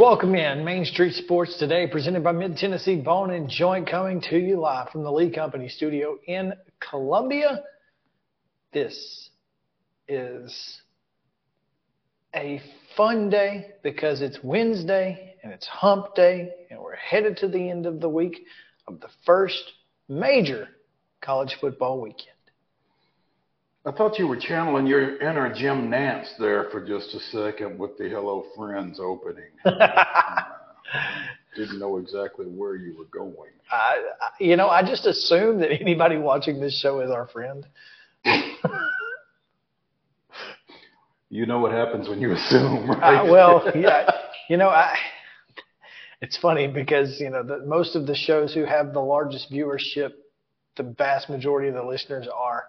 Welcome in. Main Street Sports today, presented by Mid Tennessee Bone and Joint, coming to you live from the Lee Company studio in Columbia. This is a fun day because it's Wednesday and it's hump day, and we're headed to the end of the week of the first major college football weekend. I thought you were channeling your inner Jim Nantz there for just a second with the Hello Friends opening. Didn't know exactly where you were going. I, I- you know, I just assume that anybody watching this show is our friend. You know what happens when you assume, Uh, right? well, yeah, you know, I. It's funny because you know the, most of the shows who have the largest viewership, the vast majority of the listeners are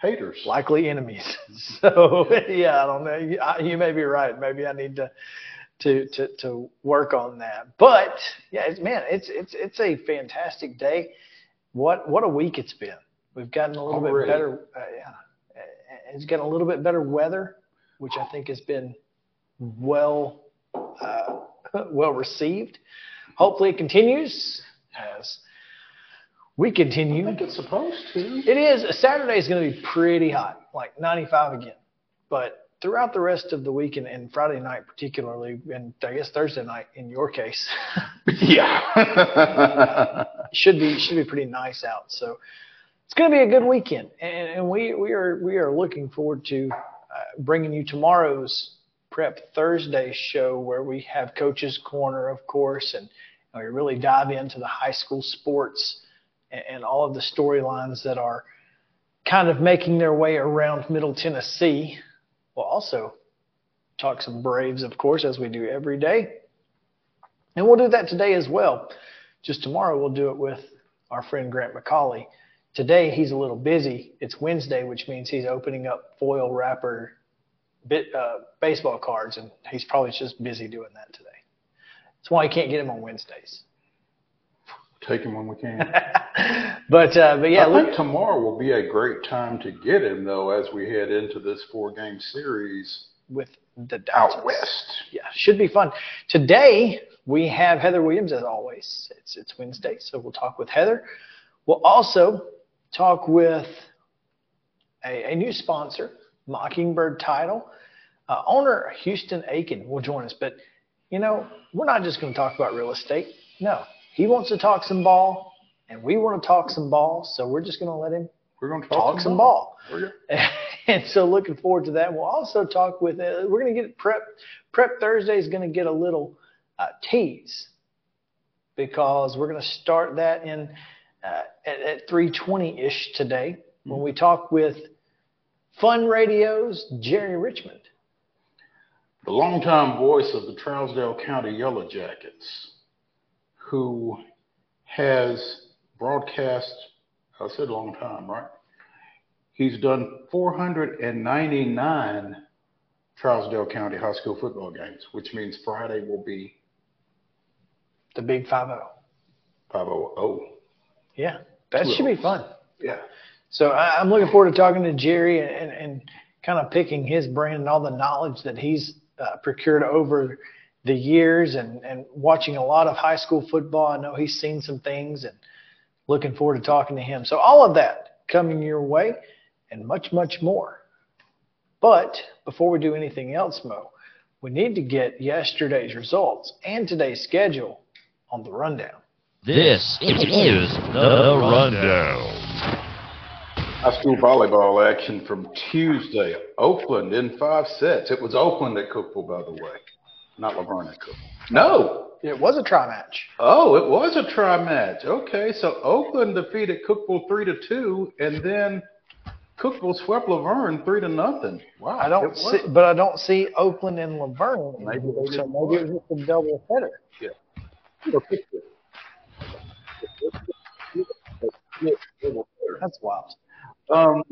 haters. likely enemies. So yeah, I don't know. You, I, you may be right. Maybe I need to to to to work on that. But yeah, it's, man, it's it's it's a fantastic day. What what a week it's been. We've gotten a little Already. bit better. Uh, yeah, it's gotten a little bit better weather, which I think has been well uh, well received. Hopefully, it continues as we continue. I think it's supposed to. It is. Saturday is going to be pretty hot, like 95 again. But throughout the rest of the week and, and Friday night particularly, and I guess Thursday night in your case, Yeah. should be should be pretty nice out. So it's going to be a good weekend, and, and we we are we are looking forward to uh, bringing you tomorrow's Prep Thursday show where we have Coach's Corner, of course, and we really dive into the high school sports and, all of the storylines that are kind of making their way around Middle Tennessee. We'll also talk some Braves, of course, as we do every day. And we'll do that today as well. Just tomorrow, we'll do it with our friend Grant McCauley. Today, he's a little busy. It's Wednesday, which means he's opening up foil wrapper bit, uh, baseball cards, and he's probably just busy doing that today. That's why you can't get him on Wednesdays. Take him when we can. but uh, but yeah, I look, think tomorrow will be a great time to get him, though, as we head into this four-game series with the out west. yeah, should be fun. Today we have Heather Williams as always. It's it's Wednesday, so we'll talk with Heather. We'll also talk with a, a new sponsor, Mockingbird Title. Uh, owner Houston Aiken will join us, but you know we're not just going to talk about real estate. No, he wants to talk some ball, and we want to talk some ball. So we're just going to let him We're going to talk, talk some ball. We're and so looking forward to that. We'll also talk with, uh, we're going to get prep, prep Thursday is going to get a little uh, tease because we're going to start that in uh, at, at 320 ish today when we talk with Fun Radio's Jerry Richmond. the longtime voice of the Trousdale County Yellow Jackets, who has broadcast, I said a long time, right? He's done 499 Trousdale County high school football games, which means Friday will be The Big Five O. 500. Yeah, that should be fun. Yeah. So I, I'm looking forward to talking to Jerry and, and, and kind of picking his brain and all the knowledge that he's uh, procured over the years and, and watching a lot of high school football. I know he's seen some things and looking forward to talking to him. So all of that coming your way and much, much more. But before we do anything else, Mo, we need to get yesterday's results and today's schedule on the rundown. This is the Rundown. High school volleyball action from Tuesday. Oakland in five sets. It was Oakland at Cookeville, by the way, not La Vergne at No. It was a try match. Oh, it was a try match. Okay, so Oakland defeated Cookeville three to two, and then Cookeville swept La Vergne three to nothing. Wow. I don't see, was- but I don't see Oakland and La Vergne. Maybe they so didn't maybe it was just a double header. Yeah. That's wild. Um,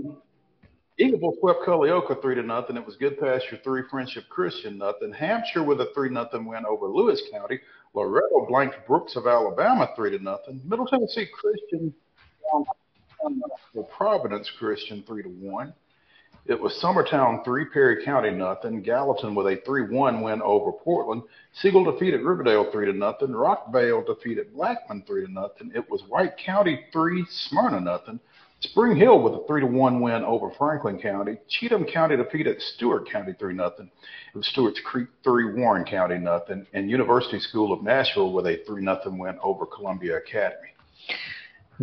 Eagleville swept Culleoka three to nothing. It was Goodpasture three, Friendship Christian nothing. Hampshire with a three nothing win over Lewis County. Loretto blanked Brooks of Alabama three to nothing. Middle Tennessee Christian Providence Christian three to one. It was Summertown three, Perry County nothing. Gallatin with a three-one win over Portland. Siegel defeated Riverdale three to nothing. Rockvale defeated Blackman three to nothing. It was White County three, Smyrna nothing. Spring Hill with a three to one win over Franklin County. Cheatham County defeated Stewart County three nothing. It was Stewart's Creek three, Warren County nothing, and University School of Nashville with a three nothing win over Columbia Academy.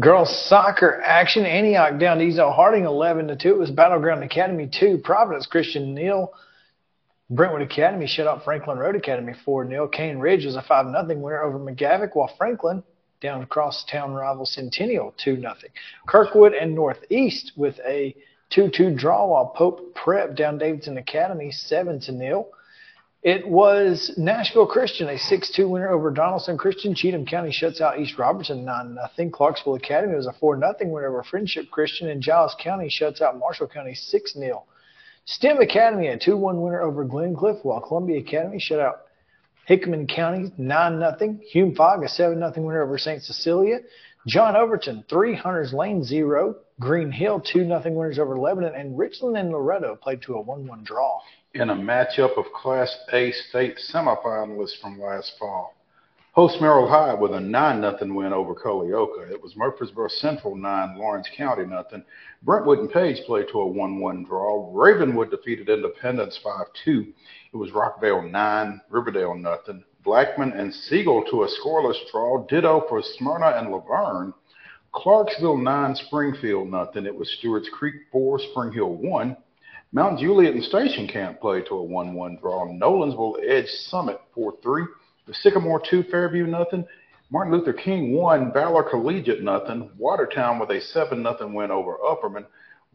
Girls soccer action. Antioch down to Ezell-Harding 11 to 2. It was Battleground Academy 2. Providence Christian nil. Brentwood Academy shut out Franklin Road Academy 4 0. Cane Ridge was a 5 0 winner over McGavock, while Franklin down across town rival Centennial 2 0. Kirkwood and Northeast with a 2 2 draw, while Pope Prep down Davidson Academy 7 0. It was Nashville Christian, a 6-2 winner over Donelson Christian. Cheatham County shuts out East Robertson 9-0. Clarksville Academy was a 4-0 winner over Friendship Christian. And Giles County shuts out Marshall County 6-0. STEM Academy, a 2-1 winner over Glencliff, while Columbia Academy shut out Hickman County 9-0. Hume Fogg, a 7-0 winner over St. Cecilia. John Overton, 3, Hunters Lane 0. Green Hill, 2-0 winners over Lebanon. And Richland and Loretto played to a 1-1 draw. in a matchup of Class A state semifinalists from last fall. Host Merrill High with a 9 0 win over Culleoka. It was Murfreesboro Central 9, Lawrence County nothing. Brentwood and Page played to a 1 1 draw. Ravenwood defeated Independence 5 2. It was Rockvale 9, Riverdale nothing. Blackman and Siegel to a scoreless draw. Ditto for Smyrna and La Vergne. Clarksville 9, Springfield nothing. It was Stewart's Creek 4, Spring Hill 1. Mount Juliet and Station Camp played to a 1-1 draw. Nolensville Edge Summit 4-3. The Sycamore 2, Fairview nothing. Martin Luther King 1, Valor Collegiate nothing. Watertown with a 7-0 win over Upperman.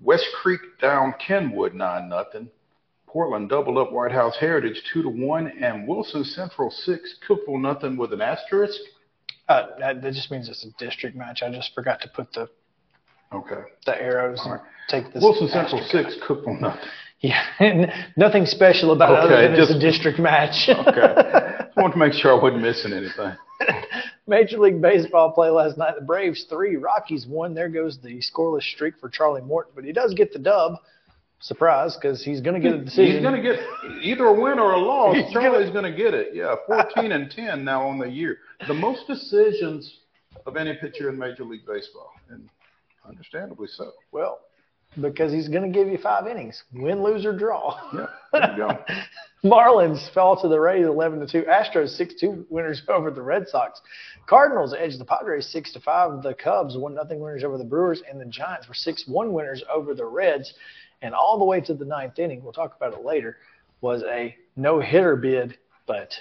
West Creek down Kenwood 9-0. Portland doubled up White House Heritage 2 to 1 and Wilson Central 6, Cookeville nothing with an asterisk. Uh, that, that just means it's a district match. I just forgot to put the, Okay. the arrows right. take this. Wilson Central asterisk 6, Cookeville nothing. Yeah, nothing special about it Okay, other than it's a district match. Okay. Just wanted to make sure I wasn't missing anything. Major League Baseball play last night. The Braves three, Rockies one. There goes the scoreless streak for Charlie Morton, but he does get the dub. Surprise, because he's going to get a decision. He's going to get either a win or a loss. He's Charlie's going to get it. Yeah, 14 and 10 now on the year. The most decisions of any pitcher in Major League Baseball, and understandably so. well, because he's going to give you five innings, win, lose, or draw. Yeah, there you go. Marlins fell to the Rays 11 to 2. Astros 6 2 winners over the Red Sox. Cardinals edged the Padres 6 to 5. The Cubs 1 0 winners over the Brewers. And the Giants were 6 1 winners over the Reds. And all the way to the ninth inning, we'll talk about it later, was a no hitter bid, but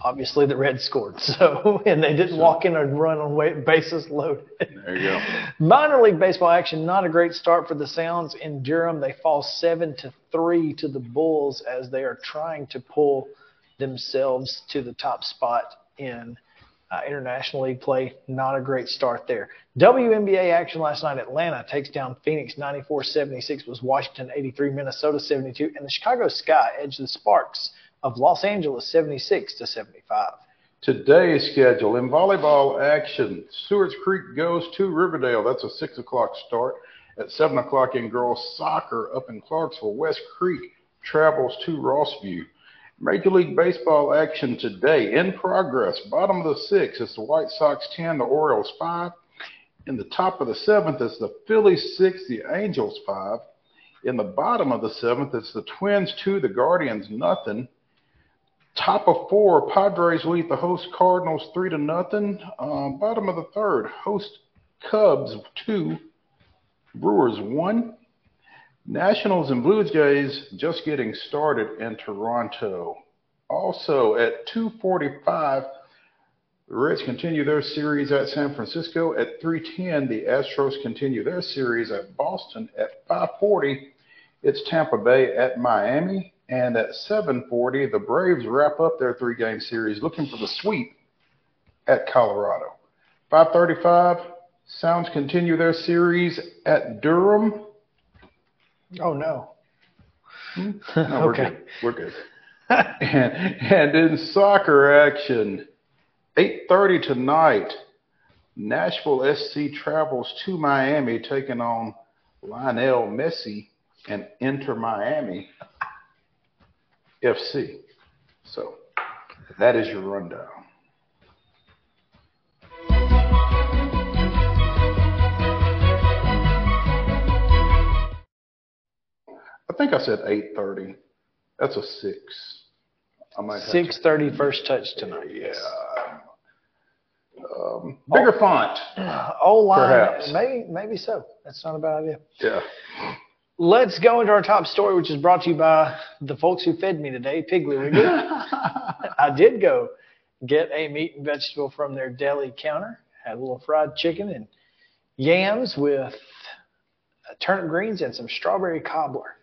obviously the Reds scored. So, and they didn't walk in and run on bases loaded. There you go. Minor league baseball action, not a great start for the Sounds in Durham. They fall seven to three to the Bulls as they are trying to pull themselves to the top spot in uh, international league play. Not a great start there. WNBA action last night. Atlanta takes down Phoenix 94-76. Was Washington 83, Minnesota 72, and the Chicago Sky edged the Sparks of Los Angeles 76 to 75. Today's schedule in volleyball action: Stewart's Creek goes to Riverdale. That's a six o'clock start. At seven o'clock in girls soccer up in Clarksville, West Creek travels to Rossview. Major League Baseball action today in progress. Bottom of the sixth is the White Sox 10, the Orioles 5. In the top of the seventh is the Phillies 6, the Angels 5. In the bottom of the seventh, it's the Twins 2, the Guardians nothing. Top of four, Padres lead the host Cardinals three to nothing. Um, bottom of the third, host Cubs two, Brewers one. Nationals and Blue Jays just getting started in Toronto. Also at 2:45, the Reds continue their series at San Francisco. At 3:10, the Astros continue their series at Boston. At 5:40, it's Tampa Bay at Miami. And at 7:40, the Braves wrap up their three-game series, looking for the sweep at Colorado. 5:35, Sounds continue their series at Durham. Oh no. Hmm? No, we're Okay. good. We're good. and, and in soccer action, 8:30 tonight, Nashville SC travels to Miami, taking on Lionel Messi and Inter Miami FC. So that is your rundown. Think I said 8:30. That's a six. I might have to- 6:30 first touch tonight. yeah. Um, bigger font. Oh, line. Perhaps. Maybe, maybe so. That's not a bad idea. Yeah. Let's go into our top story, which is brought to you by the folks who fed me today, Piggly Wiggly. I did go get a meat and vegetable from their deli counter. Had a little fried chicken and yams with turnip greens and some strawberry cobbler.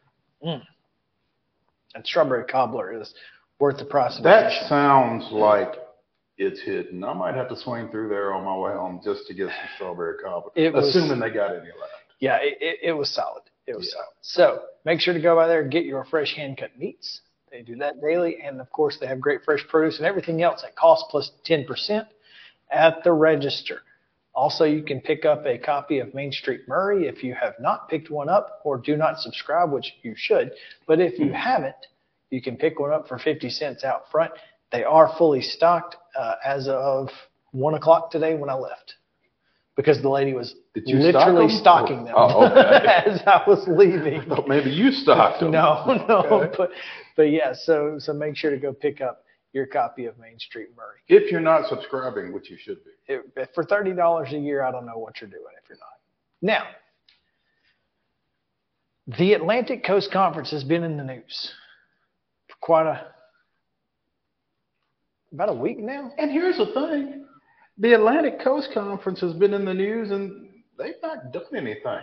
Mm. And strawberry cobbler is worth the price of That sounds like it's hidden. I might have to swing through there on my way home just to get some strawberry cobbler, It was- assuming they got any left. Yeah, it, it, it was solid. It was Yeah. solid. So make sure to go by there and get your fresh hand cut meats. They do that daily. And of course, they have great fresh produce and everything else at cost plus 10% at the register. Also, you can pick up a copy of Main Street Maury if you have not picked one up or do not subscribe, which you should. But if you haven't, you can pick one up for 50 cents out front. They are fully stocked uh, as of 1 o'clock today when I left because the lady was you stock literally them? stocking them Oh, okay. as I was leaving. I maybe you stocked them. No, no, Okay. but but yeah. So so make sure to go pick up your copy of Main Street Maury. If you're not subscribing, which you should be. It, for thirty dollars a year, I don't know what you're doing if you're not. Now, the Atlantic Coast Conference has been in the news for quite a about a week now. And here's the thing the Atlantic Coast Conference has been in the news and they've not done anything.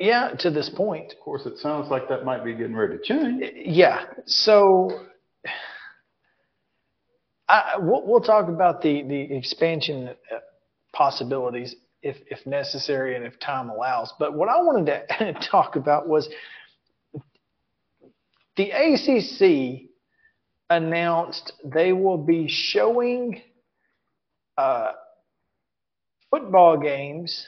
Yeah, to this point. Of course, it sounds like that might be getting ready to change. Yeah. So I, we'll, we'll talk about the, the expansion uh, possibilities if, if necessary and if time allows. But what I wanted to talk about was the ACC announced they will be showing uh, football games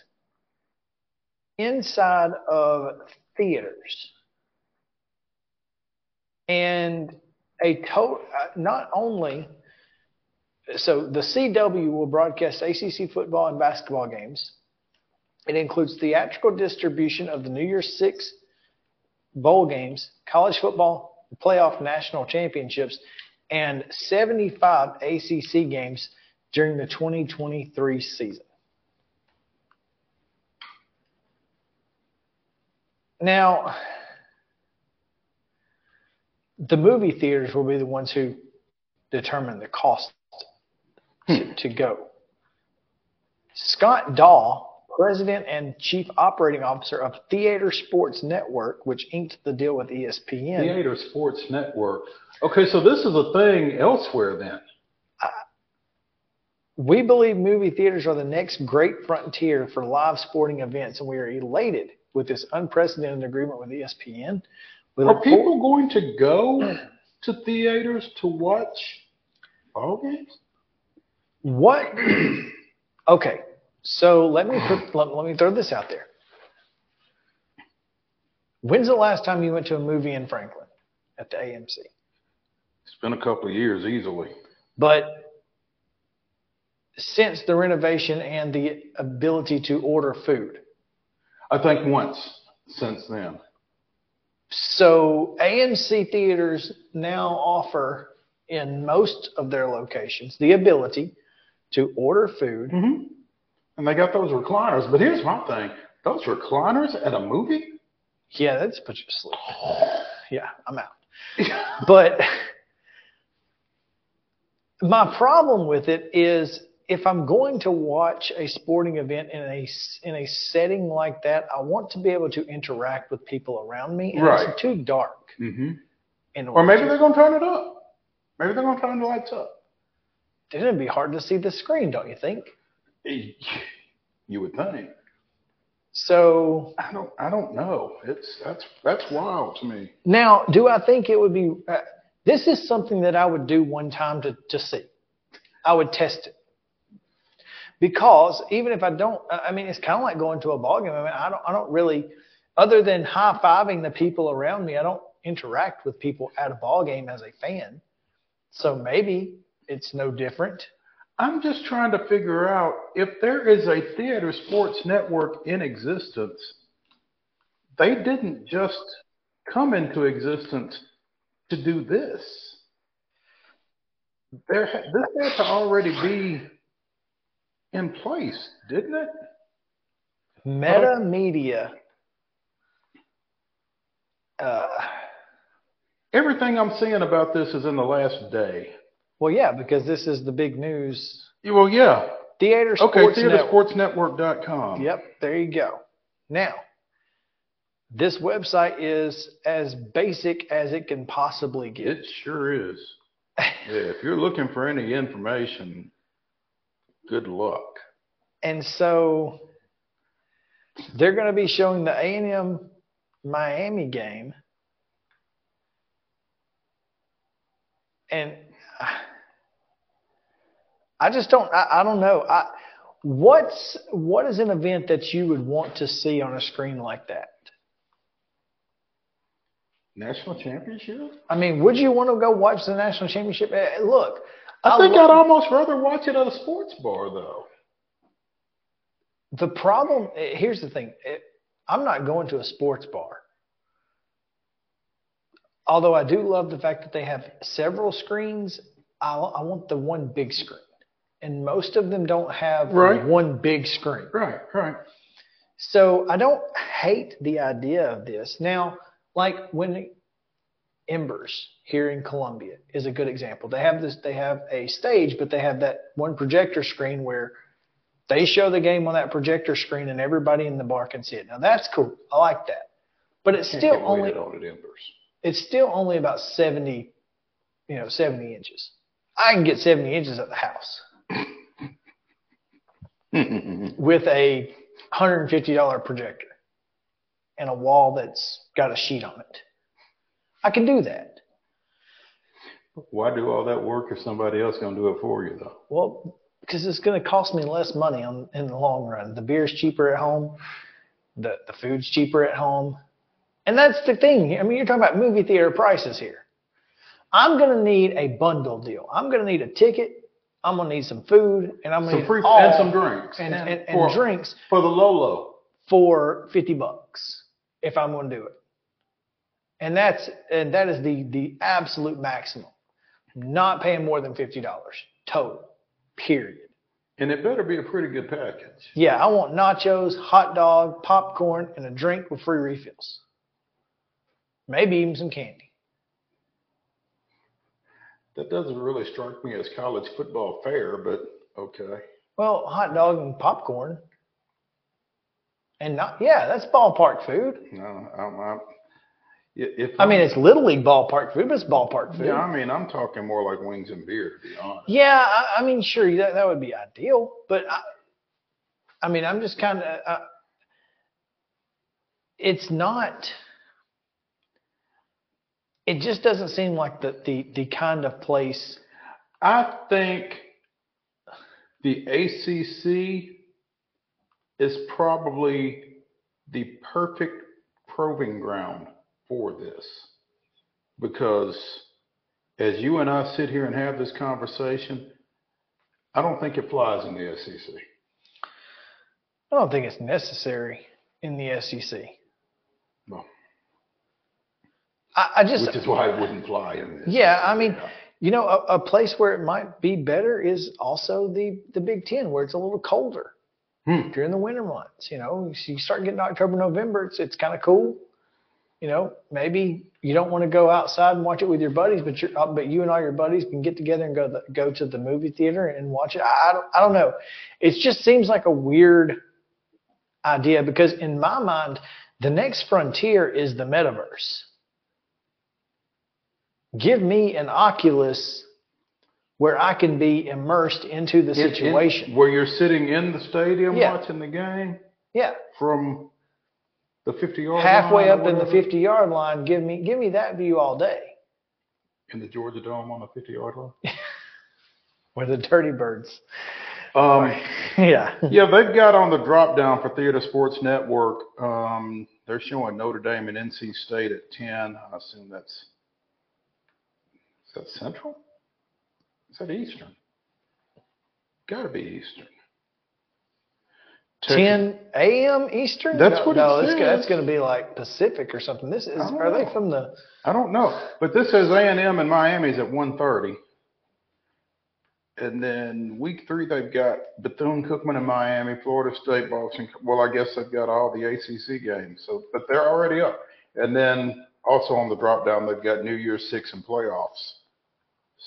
inside of theaters and a to- uh, not only so the CW will broadcast ACC football and basketball games. It includes theatrical distribution of the New Year's Six bowl games, college football playoff national championships, and 75 ACC games during the 2023 season. Now, the movie theaters will be the ones who determine the cost to, hmm. to go. Scott Daw, president and chief operating officer of Theater Sports Network, which inked the deal with ESPN, Theater Sports Network. Okay, so this is a thing elsewhere then. Uh, we believe movie theaters are the next great frontier for live sporting events, and we are elated with this unprecedented agreement with ESPN. We Are people going to go to theaters to watch ball games? What? Okay, so let me put, let, let me throw this out there. When's the last time you went to a movie in Franklin at the AMC? It's been a couple of years easily. But since the renovation and the ability to order food, I think once since then. So AMC theaters now offer in most of their locations the ability to order food. Mm-hmm. And they got those recliners. But here's my thing: those recliners at a movie. Yeah, that's put you to sleep. Yeah, I'm out. But my problem with it is if I'm going to watch a sporting event in a in a setting like that, I want to be able to interact with people around me, and Right. it's too dark. mm-hmm. Or maybe to- they're gonna turn it up. Maybe they're gonna turn the lights up. Then it'd be hard to see the screen, don't you think? You would think. So I don't. I don't know. It's that's that's wild to me. now, do I think it would be? Uh, this is something that I would do one time to to see. I would test it because even if I don't, I mean, it's kind of like going to a ball game. I mean, I don't, I don't really, other than high fiving the people around me, I don't interact with people at a ball game as a fan. So maybe it's no different. I'm just trying to figure out if there is a theater sports network in existence. They didn't just come into existence to do this. There, this had to already be in place, didn't it? Meta Media. Uh, Everything I'm seeing about this is in the last day. well, yeah, because this is the big news. Well, yeah. Theater Okay, Sports Network. theatersportsnetwork.com. Yep, there you go. Now, this website is as basic as it can possibly get. It sure is. Yeah, if you're looking for any information, good luck. And so they're going to be showing the A&M Miami game. And I just don't I, I don't know. I what's what is an event that you would want to see on a screen like that? National championship? I mean, would you want to go watch the national championship? Eh, Look, I think I'd almost rather watch it at a sports bar, though. The problem eh, here's the thing. eh, I'm not going to a sports bar. Although I do love the fact that they have several screens, I, I want the one big screen. And most of them don't have Right. one big screen. Right, right. So I don't hate the idea of this. Now, like when Embers here in Columbia is a good example. They have this they have a stage, but they have that one projector screen where they show the game on that projector screen and everybody in the bar can see it. Now that's cool. I like that. But it's still only weighted on at Embers. it's still only about 70, you know, 70 inches. I can get 70 inches at the house with a $150 projector and a wall that's got a sheet on it. I can do that. Why do all that work if somebody else going to do it for you, though? Well, because it's going to cost me less money on, in the long run. The beer's cheaper at home. The, the food's cheaper at home. And that's the thing. I mean, you're talking about movie theater prices here. I'm going to need a bundle deal. I'm going to need a ticket. I'm going to need some food, and I'm going to Some need free all, and some drinks. and, and, and for, drinks for the Lolo. for 50 bucks if I'm going to do it. And that's and that is the the absolute maximum. Not paying more than $50 total. Period. And it better be a pretty good package. Yeah, I want nachos, hot dog, popcorn, and a drink with free refills. Maybe even some candy. That doesn't really strike me as college football fare, but okay. Well, hot dog and popcorn. And not yeah, that's ballpark food. No, I'm, I'm, if I mean, it's little league ballpark food, but it's ballpark food. yeah, I mean, I'm talking more like wings and beer, to be honest. Yeah, I, I mean, sure, that, that would be ideal, but I, I mean, I'm just kind of, uh, it's not, it just doesn't seem like the, the, the kind of place, I think the ACC is probably the perfect proving ground for this because as you and I sit here and have this conversation, I don't think it flies in the SEC. I don't think it's necessary in the SEC. No. I, I just which is why it wouldn't fly in this. Yeah, I mean, you know, a, a place where it might be better is also the the Big Ten, where it's a little colder Hmm. during the winter months. You know, you start getting October, November, it's it's kind of cool. You know, maybe you don't want to go outside and watch it with your buddies, but you're, uh, but you and all your buddies can get together and go the, go to the movie theater and watch it. I, I don't I don't know. It just seems like a weird idea because in my mind, the next frontier is the metaverse give me an Oculus where I can be immersed into the In- in- situation. where you're sitting in the stadium Yeah. watching the game yeah, from the 50 yard halfway up in the 50 yard line, give me give me that view all day. in the Georgia Dome on the 50 yard line. Where the dirty birds. Um, yeah. yeah, they've got on the drop down for Theater Sports Network. Um, they're showing Notre Dame and NC State at 10. I assume that's is that Central? Is that Eastern? Got to be Eastern. Texas- 10 a.m. Eastern? That's no, what it no, it's, says. that's going to be like Pacific or something. This is are they from the I don't know, but this says A and Miami's at 1:30. And then week three, they've got Bethune Cookman in Miami, Florida State, Boston. Well, I guess they've got all the ACC games. So, but they're already up. And then also on the drop down, they've got New Year's Six and playoffs.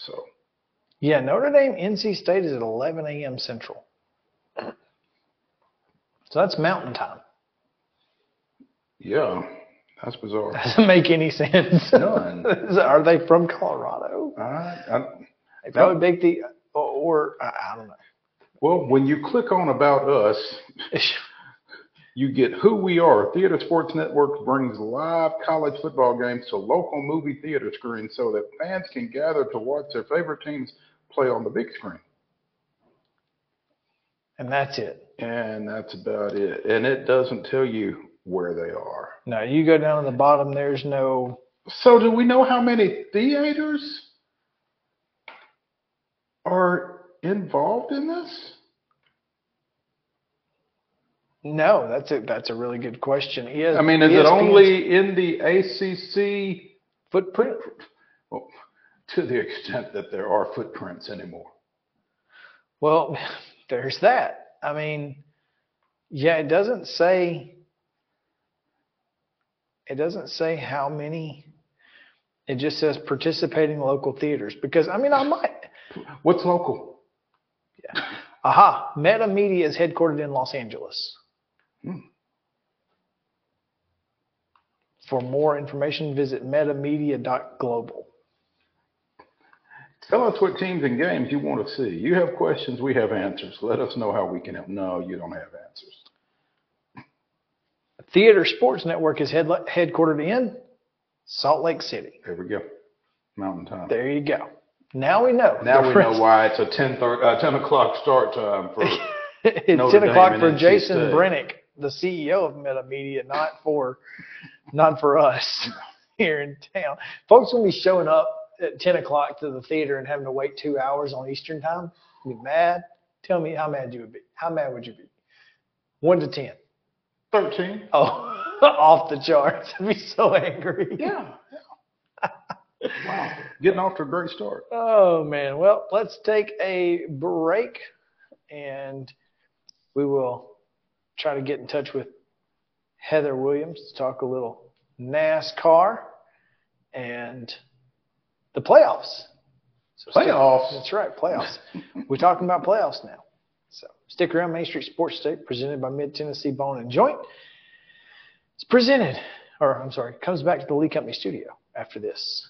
So, Yeah, Notre Dame NC State is at 11 a.m. Central. So that's mountain time. yeah, that's bizarre. Doesn't make any sense. None. Are they from Colorado? I, I, They probably make the or, or I, I don't know. well, when you click on About Us, you get who we are. Theater Sports Network brings live college football games to local movie theater screens so that fans can gather to watch their favorite teams play on the big screen. And that's it. And that's about it. And it doesn't tell you where they are. No, you go down to the bottom. There's no. So, do we know how many theaters are involved in this? No, that's a that's a really good question. ES, I mean, is it only in the ACC footprint? well, to the extent that there are footprints anymore? Well, there's that. I mean, yeah, it doesn't say. It doesn't say how many. It just says participating local theaters because I mean I might. What's local? Yeah. Aha, Meta Media is headquartered in Los Angeles. Hmm. For more information, visit metamedia.global. Tell us what teams and games you want to see. You have questions, we have answers. Let us know how we can help. No, you don't have answers. Theater Sports Network is head, headquartered in Salt Lake City. There we go. Mountain time. There you go. Now we know. Now we rest- know why it's a 10, thir- uh, 10 o'clock start time for. it's Notre 10 o'clock for Jason. Brennick, the CEO of Meta Media, not for not for us here in town. Folks will be showing up at 10 o'clock to the theater and having to wait two hours on Eastern time. Be mad. Tell me how mad you would be. How mad would you be? One to ten. 13. Oh, off the charts. I'd be so angry. Yeah. yeah. wow. Getting off to a great start. Oh man. Well, let's take a break and we will try to get in touch with Heather Williams to talk a little NASCAR and the playoffs. So stick- Playoffs? that's right, playoffs. We're talking about playoffs now. So stick around Main Street Sports State, presented by Mid Tennessee Bone and Joint. It's presented, or I'm sorry, comes back to the Lee Company studio after this.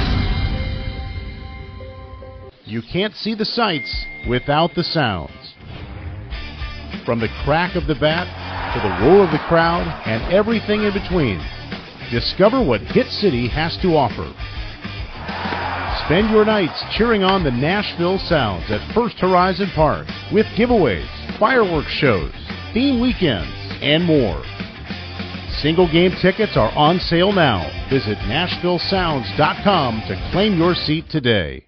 You can't see the sights without the sounds. From the crack of the bat to the roar of the crowd and everything in between, discover what Hit City has to offer. Spend your nights cheering on the Nashville Sounds at First Horizon Park with giveaways, fireworks shows, theme weekends, and more. Single game tickets are on sale now. Visit NashvilleSounds.com to claim your seat today.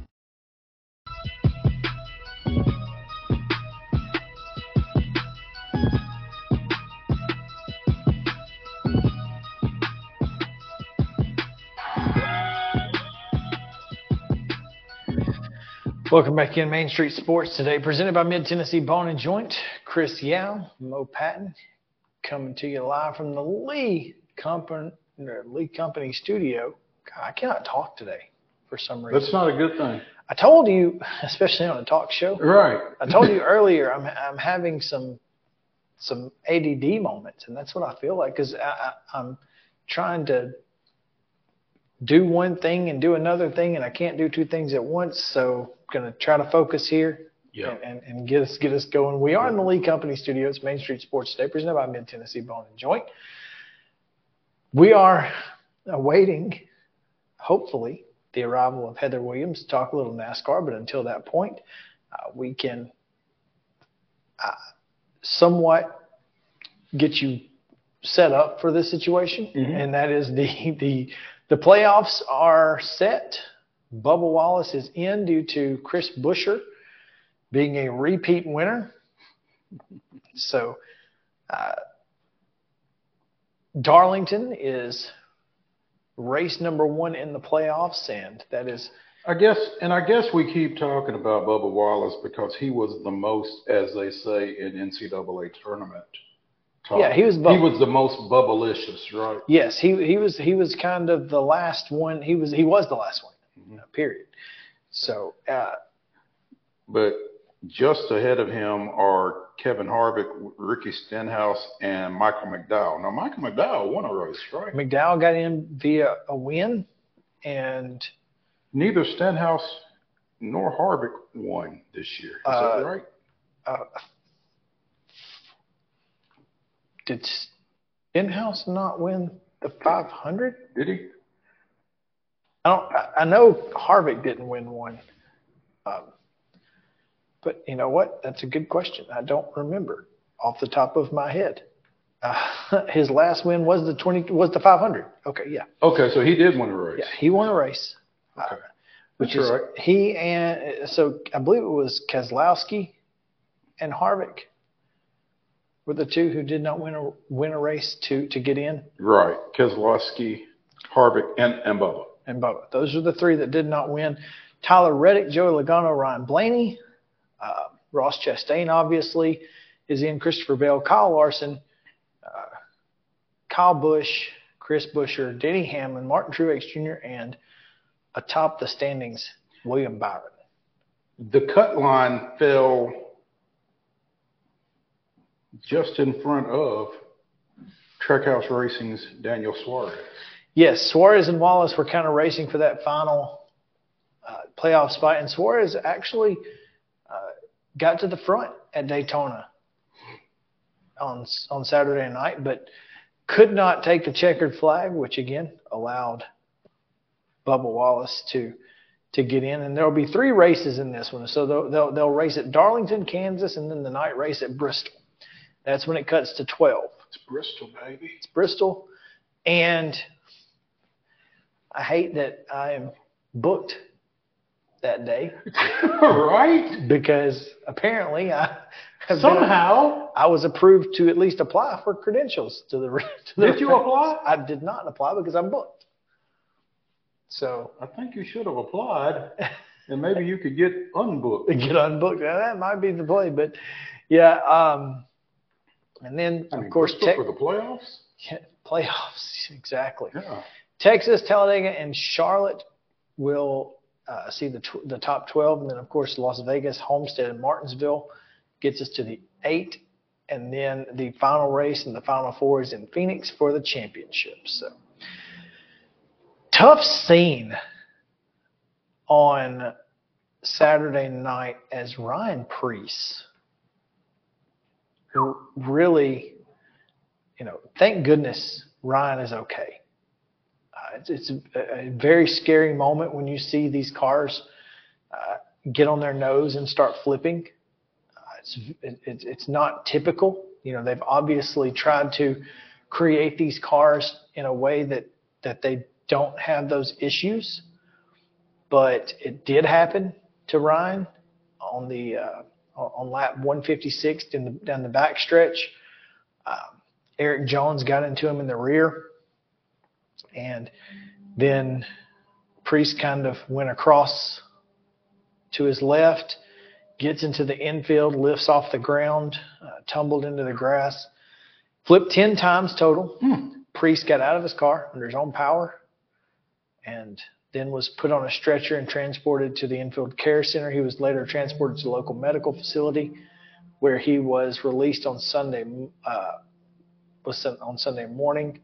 Welcome back in Main Street Sports today, presented by Mid Tennessee Bone and Joint. Chris Yao, Mo Patton, coming to you live from the Lee Company, Lee Company studio. God, I cannot talk today for some reason. That's not a good thing. I told you, especially on a talk show. Right. I told you earlier, I'm I'm having some some ADD moments, and that's what I feel like because I, I, I'm trying to do one thing and do another thing, and I can't do two things at once. So, I'm going to try to focus here Yeah. and, and, and get us get us going. We are in the Lee Company Studios, Main Street Sports Today, presented by Mid Tennessee Bone and Joint. We are awaiting, hopefully, the arrival of Heather Williams to talk a little NASCAR. But until that point, uh, we can uh, somewhat get you set up for this situation, and that is the the the playoffs are set. Bubba Wallace is in due to Chris Buescher being a repeat winner. So, uh, Darlington is race number one in the playoffs, and that is I guess, and I guess we keep talking about Bubba Wallace because he was the most, as they say in NCAA tournament. Talk. Yeah, he was He was the most bubblicious, right? yes, he he was he was kind of the last one. He was he was the last one. uh, Period. So uh, But just ahead of him are Kevin Harvick, Ricky Stenhouse, and Michael McDowell. Now, Michael McDowell won a race, right? McDowell got in via a win, and Neither Stenhouse nor Harvick won this year. Is Uh, that right? uh, did Stenhouse not win the 500? Did he? I don't. I- know Harvick didn't win one, um, but you know what? That's a good question. I don't remember off the top of my head. Uh, his last win was the 20 was the 500. Okay, yeah, Okay, so he did win a race. yeah, he won a race. uh, Okay. which That's is right. he and so I believe it was Keselowski and Harvick were the two who did not win a win a race to to get in, Right. Keselowski, Harvick, and, and Bubba. and Bubba. Those are the three that did not win. Tyler Reddick, Joey Logano, Ryan Blaney, uh, Ross Chastain, obviously, is in. Christopher Bell, Kyle Larson, uh, Kyle Busch, Chris Buescher, Denny Hamlin, Martin Truex Jr., and atop the standings, William Byron. The cut line fell just in front of Trackhouse Racing's Daniel Suarez. Yes, Suarez and Wallace were kind of racing for that final uh, playoff spot, and Suarez actually uh, got to the front at Daytona on on Saturday night, but could not take the checkered flag, which again allowed Bubba Wallace to to get in. And there will be three races in this one, so they'll, they'll they'll race at Darlington, Kansas, and then the night race at Bristol. That's when it cuts to 12. It's Bristol, baby. It's Bristol, and I hate that I am booked that day right? because apparently I have been- Somehow. I was approved to at least apply for credentials to the. To the Did you apply? I did not apply because I'm booked. So I think you should have applied, and maybe you could get unbooked. get unbooked. Now, that might be the play, but yeah. Um, and then I of course tech, for the playoffs. yeah, playoffs exactly. Yeah. Texas, Talladega, and Charlotte will uh, see the tw- the top 12, and then of course Las Vegas, Homestead, and Martinsville gets us to the eight, and then the final race and the final four is in Phoenix for the championship. So tough scene on Saturday night as Ryan Preece really, you know, thank goodness Ryan is okay. Uh, it's it's a, very scary moment when you see these cars uh, get on their nose and start flipping. Uh, it's it, it, it's not typical. You know, they've obviously tried to create these cars in a way that that they don't have those issues, but it did happen to Ryan on the uh, on lap 156 in the, down the back stretch. Um, Erik Jones got into him in the rear, and then Preece kind of went across to his left, gets into the infield, lifts off the ground, uh, tumbled into the grass, flipped 10 times total. Preece got out of his car under his own power and then was put on a stretcher and transported to the infield care center. He was later transported to the local medical facility where he was released on Sunday uh, was on Sunday morning.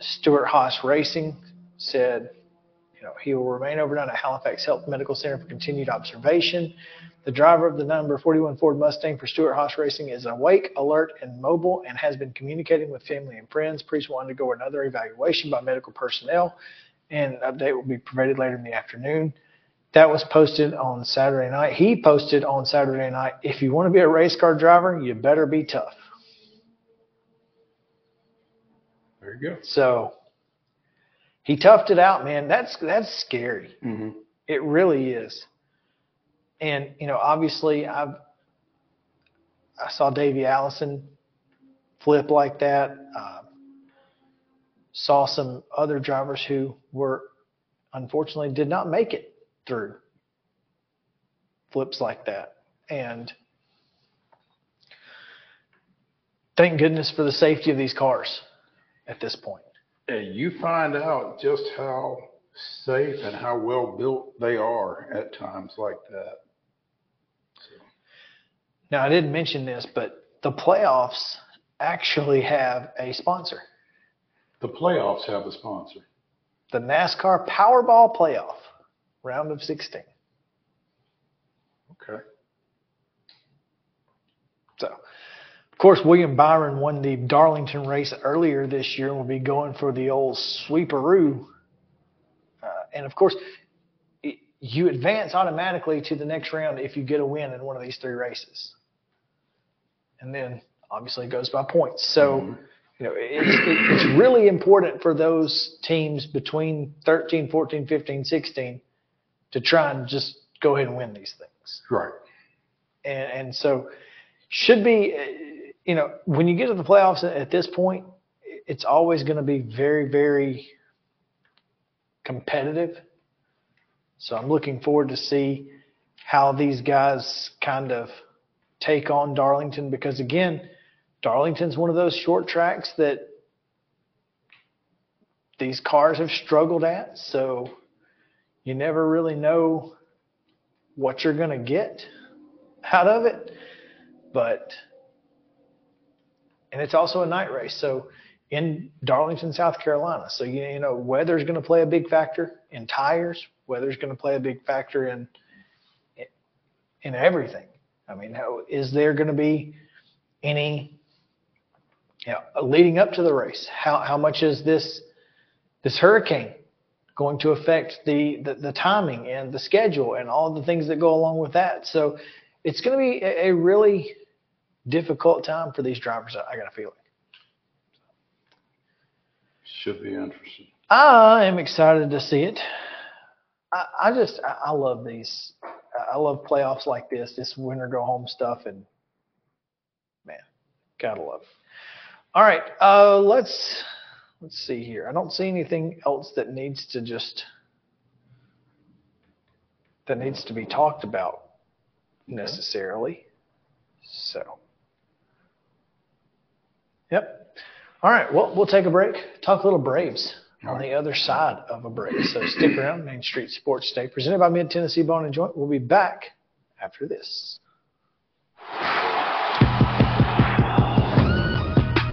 Stewart-Haas Racing said, you know, he will remain overnight at Halifax Health Medical Center for continued observation. The driver of the number 41 Ford Mustang for Stewart-Haas Racing is awake, alert, and mobile and has been communicating with family and friends. Preece will undergo another evaluation by medical personnel, and an update will be provided later in the afternoon. That was posted on Saturday night. He posted on Saturday night, if you want to be a race car driver, you better be tough. There you go. So he toughed it out, man. That's that's scary. Mm-hmm. It really is. And you know, obviously, I've I saw Davey Allison flip like that. Uh, saw some other drivers who were unfortunately did not make it through flips like that, and thank goodness for the safety of these cars at this point. And you find out just how safe and how well built they are at times like that. Now, I didn't mention this, but the playoffs actually have a sponsor. The playoffs have a sponsor. The NASCAR Powerball Playoff, round of 16. Okay. So, of course, William Byron won the Darlington race earlier this year and will be going for the old sweeperoo. Uh, and of course, it, you advance automatically to the next round if you get a win in one of these three races. And then obviously it goes by points. So, you know, it's, it, it's really important for those teams between 13, 14, 15, 16 to try and just go ahead and win these things Right. and, and so should be uh, you know when you get to the playoffs at this point it's always going to be very very competitive So I'm looking forward to see how these guys kind of take on Darlington because again, Darlington's one of those short tracks that these cars have struggled at. So you never really know what you're going to get out of it. But, and it's also a night race. So in Darlington, South Carolina. So, you, you know, weather's going to play a big factor in tires. Weather's going to play a big factor in, in everything. I mean, how, is there going to be any, you uh, know, leading up to the race? How, how much is this, this hurricane going to affect the, the, the timing and the schedule and all the things that go along with that? So it's going to be a, a really difficult time for these drivers. I got a feeling. Should be interesting. I am excited to see it. I, I just I, I love these. I love playoffs like this, this winner go home stuff, and man, gotta love. All right, uh, let's let's see here. I don't see anything else that needs to just that needs to be talked about necessarily. So, yep. All right, well, we'll take a break, talk a little Braves on the other side of a break. So stick around, Main Street Sports Day, presented by Mid Tennessee Bone and Joint. We'll be back after this.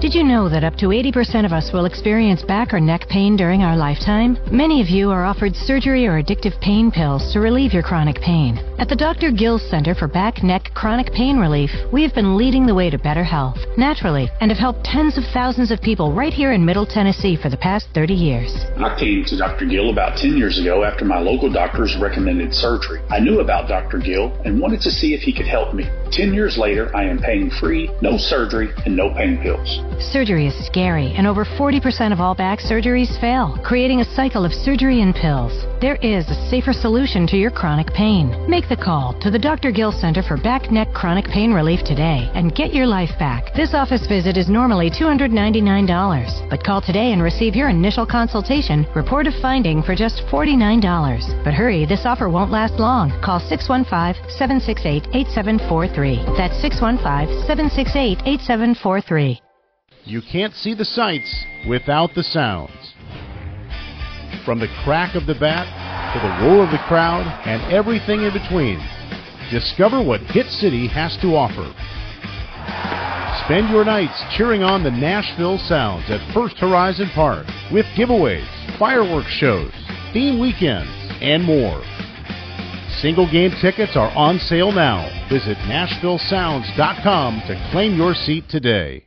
Did you know that up to 80% of us will experience back or neck pain during our lifetime? Many of you are offered surgery or addictive pain pills to relieve your chronic pain. At the Dr. Gill Center for Back, Neck, Chronic Pain Relief, we have been leading the way to better health, naturally, and have helped tens of thousands of people right here in Middle Tennessee for the past 30 years. I came to Dr. Gill about 10 years ago after my local doctors recommended surgery. I knew about Dr. Gill and wanted to see if he could help me. 10 years later, I am pain free, no surgery, and no pain pills. Surgery is scary, and over 40% of all back surgeries fail, creating a cycle of surgery and pills. There is a safer solution to your chronic pain. Make the call to the Dr. Gill Center for Back Neck Chronic Pain Relief today and get your life back. This office visit is normally $299, but call today and receive your initial consultation, report of finding for just $49. But hurry, this offer won't last long. Call 615 768 8743. That's 615 768 8743. You can't see the sights without the sounds. From the crack of the bat to the roar of the crowd and everything in between, discover what Hit City has to offer. Spend your nights cheering on the Nashville Sounds at First Horizon Park with giveaways, fireworks shows, theme weekends, and more. Single game tickets are on sale now. Visit NashvilleSounds.com to claim your seat today.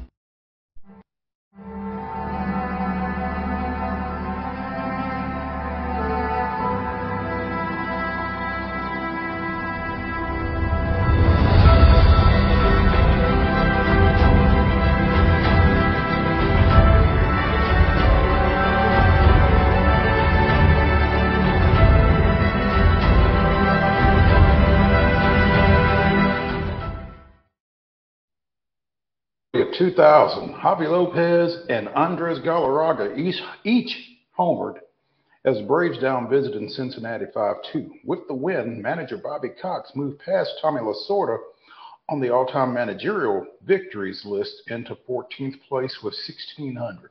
2000, Javy Lopez and Andres Galarraga each, each homered as Braves down visiting Cincinnati 5-2. With the win, manager Bobby Cox moved past Tommy Lasorda on the all-time managerial victories list into 14th place with 1,600.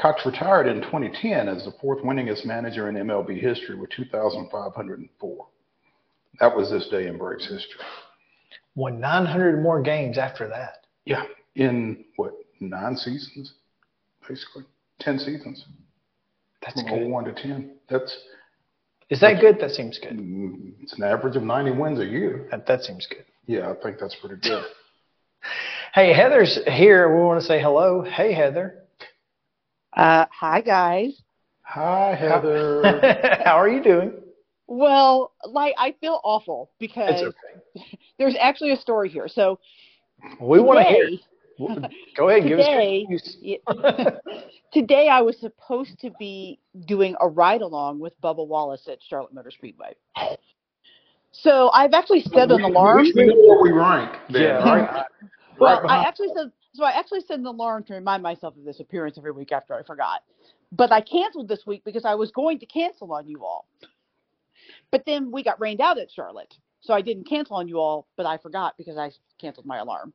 Cox retired in 2010 as the fourth winningest manager in MLB history with 2,504. That was this day in Braves history. Won 900 more games after that. Yeah, in what nine seasons, basically ten seasons. That's From good. 01 to 10. That's Is that good? That seems good. mm, it's an average of 90 wins a year. That, that seems good. Yeah, I think that's pretty good. Hey, Heather's here. We want to say hello. Hey, Heather. Uh, hi guys. Hi, Heather. How are you doing? Well, like I feel awful because okay. there's actually a story here. So We want to hear. Go ahead. Give us your today, today I was supposed to be doing a ride along with Bubba Wallace at Charlotte Motor Speedway. So I've actually set an alarm. We, we we rank. Then, Yeah. right? Well, Right I actually said so. I actually set an alarm to remind myself of this appearance every week after I forgot. But I canceled this week because I was going to cancel on you all. But then we got rained out at Charlotte, so I didn't cancel on you all. But I forgot because I canceled my alarm.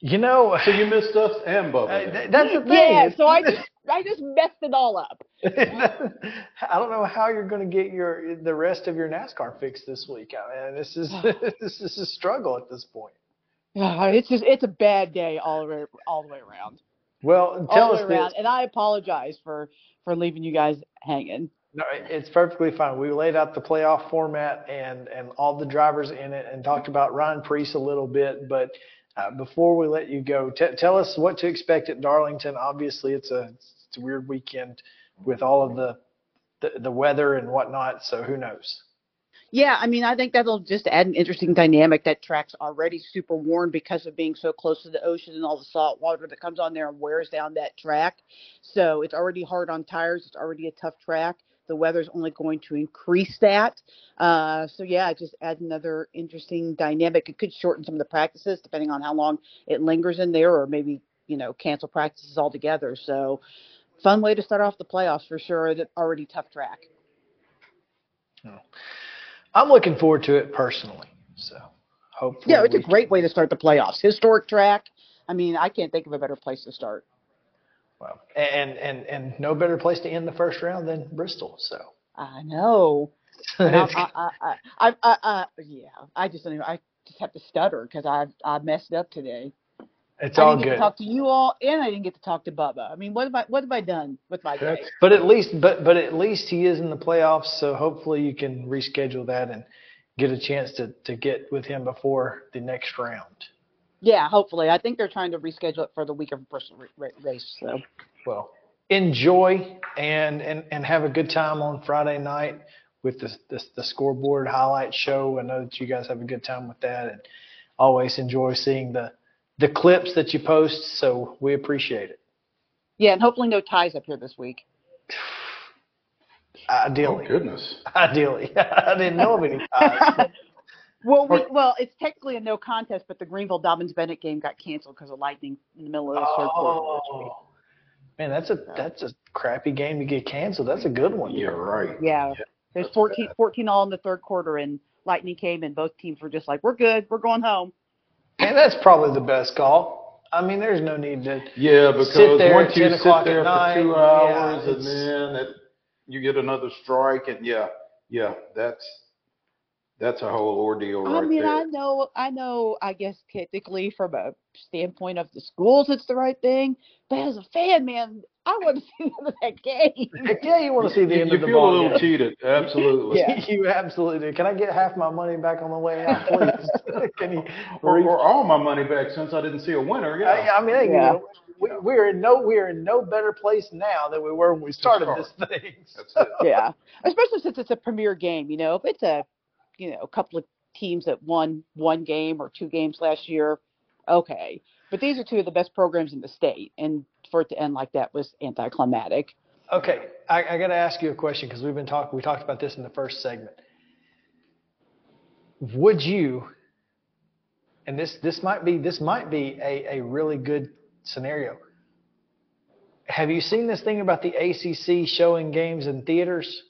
You know, So you missed us and Bubba. uh, th- that's the thing. Yeah, so I just I just messed it all up. I don't know how you're going to get your the rest of your NASCAR fix this week. I mean, this is this is a struggle at this point. Yeah, It's just it's a bad day all the way all the way around. Well, tell all us the way around, and I apologize for for leaving you guys hanging. No, it's perfectly fine. We laid out the playoff format and and all the drivers in it, and talked about Ryan Preece a little bit. But uh, before we let you go, t- tell us what to expect at Darlington. Obviously, it's a it's a weird weekend with all of the the, the weather and whatnot. So who knows? Yeah, I mean, I think that'll just add an interesting dynamic. That track's already super worn because of being so close to the ocean and all the salt water that comes on there and wears down that track. So it's already hard on tires. It's already a tough track. The weather's only going to increase that. Uh, so yeah, it just adds another interesting dynamic. It could shorten some of the practices depending on how long it lingers in there, or maybe you know cancel practices altogether. So fun way to start off the playoffs for sure. That already tough track. I'm looking forward to it personally. So hopefully, Yeah, it's a great way to start the playoffs. Historic track. I mean, I can't think of a better place to start. Well, and and and no better place to end the first round than Bristol. So I know. I, I, I, I, I, I, yeah, I just don't even, I just have to stutter because I, I messed up today. it's I all didn't get good. to talk to you all, and I didn't get to talk to Bubba. I mean, what have I, what have I done with my day? But at least, but but at least he is in the playoffs. So hopefully you can reschedule that and get a chance to to get with him before the next round. Yeah, hopefully. I think they're trying to reschedule it for the week of Bristol ra- ra- race. So Well, enjoy and and and have a good time on Friday night with the the, the scoreboard highlight show. I know that you guys have a good time with that, and always enjoy seeing the the clips that you post. So we appreciate it. yeah, and hopefully no ties up here this week. Ideally. Oh, goodness. ideally, I didn't know of any ties. Well, we, well, it's technically a no contest, but the Greenville Dobyns-Bennett game got canceled because of lightning in the middle of the third quarter. last week. Oh, man, that's a that's a crappy game to get canceled. That's a good one. Yeah, right. Yeah. There's 14, 14 all in the third quarter, and Lightning came, and both teams were just like, "We're good, we're going home." And that's probably the best call. I mean, there's no need to. Yeah, because Sit there once at you 10 sit o'clock there at for night, two yeah, hours and then it, you get another strike, and yeah, yeah, that's that's a whole ordeal I right mean, there. I know, I know. I guess technically, from a standpoint of the schools, it's the right thing. But as a fan, man, I want to see the end of that game. Heck yeah, you want to see the you, end you of the feel a little game. cheated, absolutely. Yeah. you absolutely do. Can I get half my money back on the way out, please? Can you? Or, or all my money back since I didn't see a winner. Yeah. I, I mean, hey, you know, we, we are in no we are in no better place now than we were when we started this thing. That's it. yeah, especially since it's a premier game. You know, if it's a, you know, a couple of teams that won one game or two games last year, okay. But these are two of the best programs in the state, and for it to end like that was anticlimactic. Okay, I, I got to ask you a question because we've been talking. We talked about this in the first segment. Would you, and this this might be this might be a, a really good scenario. Have you seen this thing about the ACC showing games in theaters?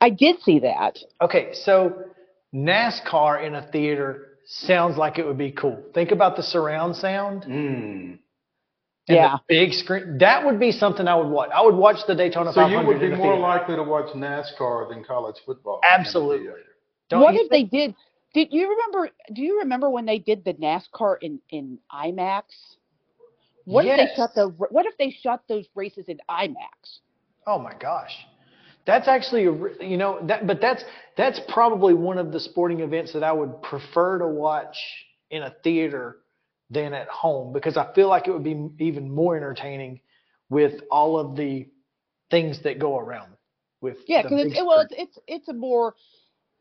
I did see that. Okay, so NASCAR in a theater sounds like it would be cool. Think about the surround sound. Mm. and Yeah. the big screen. That would be something I would watch. I would watch the Daytona So 500 you would be in a more theater. likely to watch NASCAR than college football. Absolutely. Don't what you if they did? Did you remember? Do you remember when they did the NASCAR in in IMAX? What if they shot the What if they shot those races in IMAX? Oh my gosh. That's actually a, you know that but that's that's probably one of the sporting events that I would prefer to watch in a theater than at home because I feel like it would be even more entertaining with all of the things that go around with Yeah, because it's it, well, it's, it's it's a more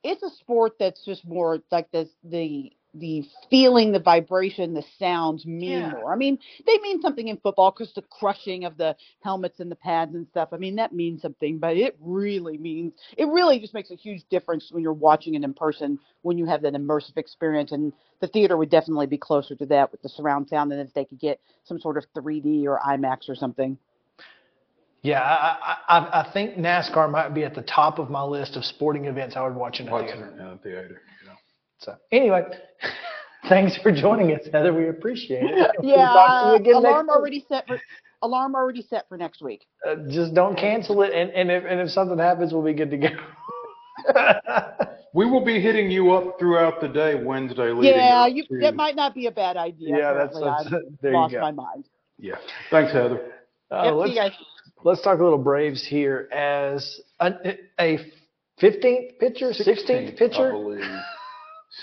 it's a sport that's just more like the the the feeling, the vibration, the sounds mean Yeah. more. I mean, they mean something in football because the crushing of the helmets and the pads and stuff. I mean, that means something, but it really means it really just makes a huge difference when you're watching it in person when you have that immersive experience. And the theater would definitely be closer to that with the surround sound than if they could get some sort of 3D or IMAX or something. Yeah, I, I I I think NASCAR might be at the top of my list of sporting events I would watch in a Watching theater. in a uh, theater. Yeah. So anyway, thanks for joining us, Heather. We appreciate it. We'll Yeah, talk to you again next alarm week. already set for alarm already set for next week. Uh, just don't cancel it, and, and if and if something happens, we'll be good to go. We will be hitting you up throughout the day, Wednesday Yeah, up you, to- that might not be a bad idea. Yeah, that's- that's- I've there you lost go. my mind. Yeah. Thanks, Heather. Uh, let's let's talk a little Braves here as a, a 15th pitcher, 16th I pitcher believe.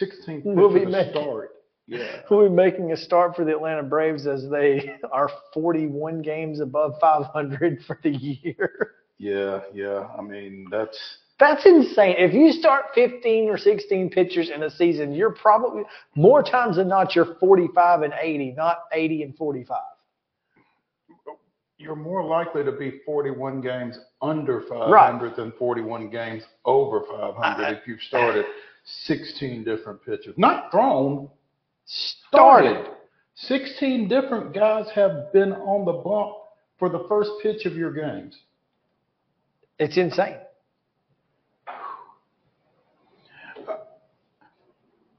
16th We'll be making- start. Yeah. will be making a start for the Atlanta Braves as they are 41 games above 500 for the year. Yeah, yeah. I mean, that's That's insane. If you start 15 or 16 pitchers in a season, you're probably more times than not you're 45 and 80, not 80 and 45. you're more likely to be 41 games under 500 Right. than 41 games over 500 I- if you've started 16 different pitchers. Not thrown, Started. 16 different guys have been on the bump for the first pitch of your games. It's insane.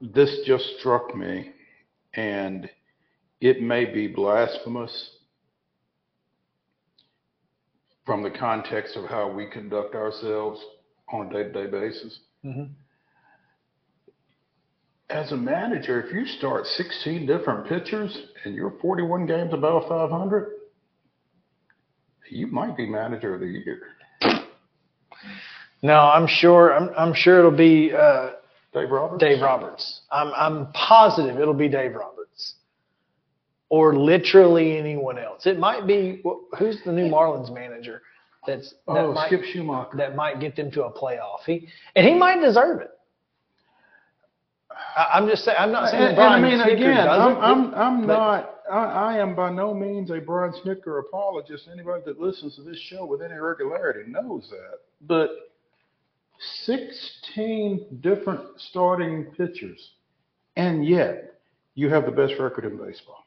This just struck me, and it may be blasphemous from the context of how we conduct ourselves on a day-to-day basis. Mhm. As a manager, if you start 16 different pitchers and you're 41 games above 500, you might be manager of the year. No, I'm sure. I'm, I'm sure it'll be uh, Dave Roberts? Dave Roberts. I'm I'm positive it'll be Dave Roberts, or literally anyone else. It might be who's the new Marlins manager. That's that Oh, might, Skip Schumaker. that might get them to a playoff. He and he might deserve it. I, I'm just saying. I'm not saying And, and I mean, Snitker again, I'm, I'm, I'm not, I, I am by no means a Brian Snitker apologist. Anybody that listens to this show with any regularity knows that. But 16 different starting pitchers, and yet you have the best record in baseball.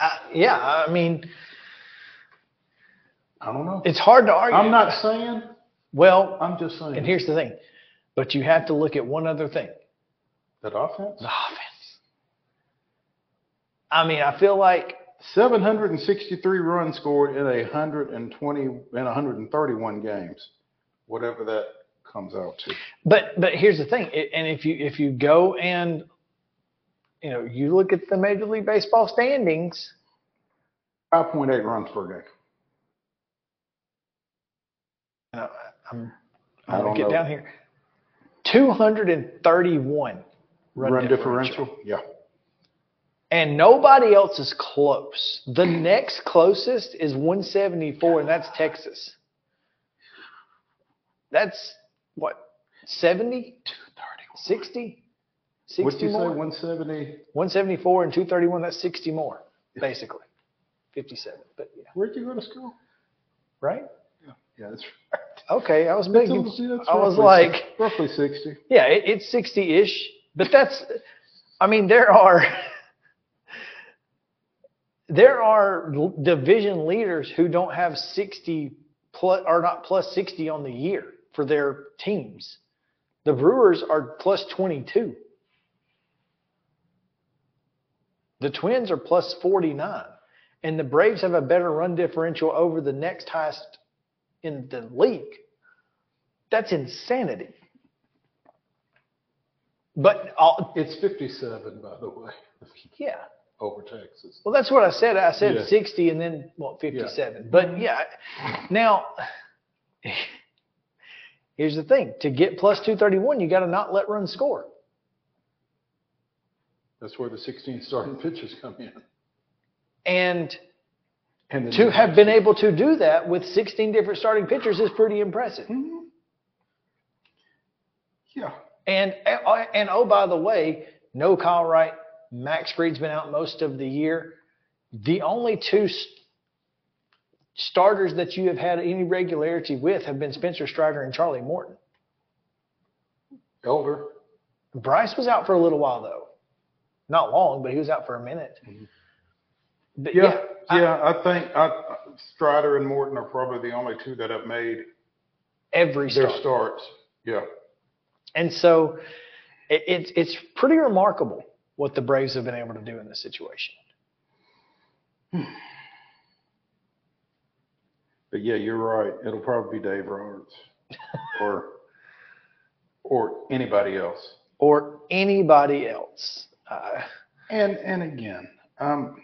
I- yeah, I mean, I don't know. it's hard to argue. I'm not saying, Well, I'm just saying. and here's the thing, but you have to look at one other thing. that offense? The offense. I mean, I feel like 763 runs scored in a 120 in 131 games, whatever that comes out to. But but here's the thing, and if you if you go and you know you look at the Major League Baseball standings, 5.8 runs per game. you know, I'm I I'm don't gonna get know. down here, 231 run, Run, differential. differential? Yeah. and nobody else is close. The next closest is 174, and that's Texas. That's what 70, 60, 60 What'd you say? more. 170? 174 and 231. That's 60 more, basically. 57, but yeah, Where'd you go to school? right? Yeah, that's Okay, I was making. I was like, six- roughly 60. yeah, it, it's 60-ish. But that's, I mean, there are there are division leaders who don't have 60 plus or not plus 60 on the year for their teams. The Brewers are plus 22. The Twins are plus 49. And the Braves have a better run differential over the next highest in the league. That's insanity. But all, It's 57, by the way, yeah. over Texas. Well, that's what I said. I said Yeah. 60 and then, well, 57. But yeah, now, here's the thing to get plus 231, you got to not let runs score. That's where the 16 starting pitchers come in. And And to have been able to do that with 16 different starting pitchers is pretty impressive. Mm-hmm. Yeah. And uh, and oh by the way, no Kyle Wright, Max Fried's been out most of the year. The only two s- starters that you have had any regularity with have been Spencer Strider and Charlie Morton. Elder. Bryce was out for a little while though, not long, but he was out for a minute. Mm-hmm. But Yeah, yeah, I think I, Strider and Morton are probably the only two that have made every their start. starts. Yeah. And so it, it's it's pretty remarkable what the Braves have been able to do in this situation. But yeah, you're right. It'll probably be Dave Roberts or or anybody else. Or anybody else. Uh, And and again, I'm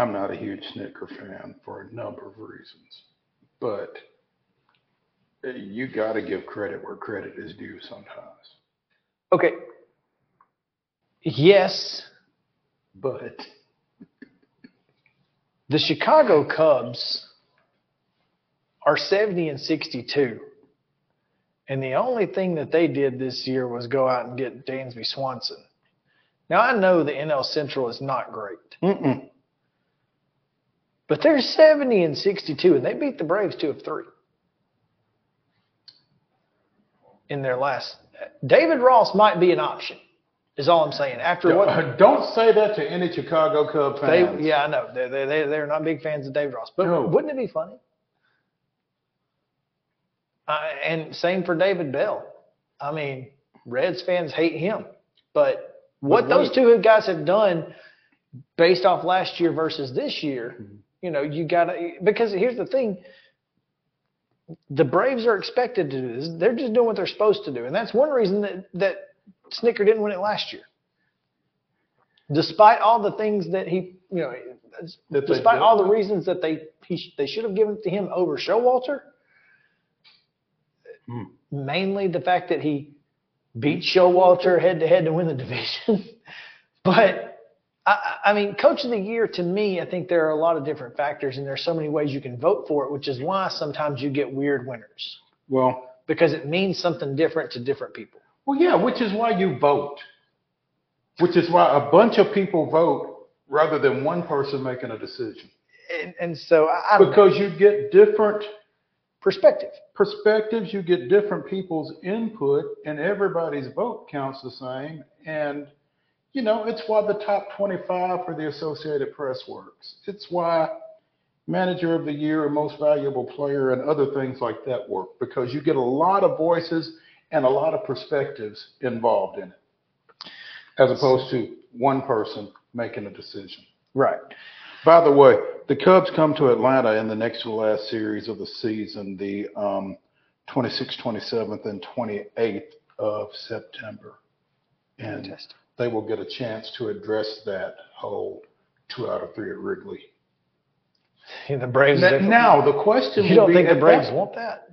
I'm not a huge Snitker fan for a number of reasons, but uh, you got to give credit where credit is due sometimes. okay. Yes, But the Chicago Cubs are 70 and 62. And the only thing that they did this year was go out and get Dansby Swanson. Now I know the NL Central is not great, mm-mm. But they're 70 and 62, and they beat the Braves two of three in their last. David Ross might be an option, is all I'm saying. After what Uh, don't say that to any Chicago Cub they, fans. yeah, I know they they they they're not big fans of David Ross, but No. wouldn't it be funny? Uh, and same for David Bell. I mean, Reds fans hate him, but what But those two guys have done based off last year versus this year, Mm-hmm. You know, you got to because here's the thing. The Braves are expected to do this. They're just doing what they're supposed to do, and that's one reason that that Snitker didn't win it last year. Despite all the things that he, you know, That despite all the reasons that they he, they should have given it to him over Showalter, Hmm. mainly the fact that he beat Showalter head to head to win the division. but I, I mean, Coach of the Year to me, I think there are a lot of different factors, and there's so many ways you can vote for it, which is why sometimes you get weird winners Well, because it means something different to different people. well, yeah, which is why you vote. Which is why a bunch of people vote rather than one person making a decision. And, and so I, I don't know. Because you get different perspective. perspectives, you get different people's input, and everybody's vote counts the same. And, you know, it's why the top 25 for the Associated Press works. It's why manager of the year and most valuable player and other things like that work because you get a lot of voices and a lot of perspectives involved in it as opposed to one person making a decision. Right. By the way, the Cubs come to Atlanta in the next to last series of the season, the um, 26th, 27th, and 28th of September. And Fantastic. They will get a chance to address that whole two out of three at Wrigley. the Braves. Now, definitely- now, the question you don't be think the Braves that- want that?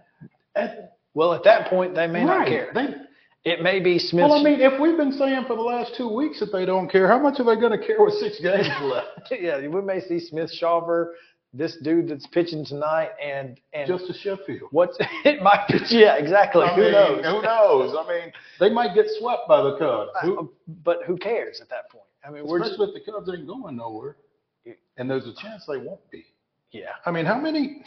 at- Well, at that point, they may not care. they- It may be Smith. well, I mean, if we've been saying for the last two weeks that they don't care, how much are they going to care with six games left? yeah, we may see Smith Shawver, this dude that's pitching tonight, and and Just a Sheffield. what's it might be. Yeah, exactly. I who mean, knows? Who knows? I mean, they might get swept by the Cubs. Uh, who, um, But who cares at that point? I mean, we're just Especially if the Cubs ain't going nowhere. And there's a chance they won't be. yeah. I mean, how many?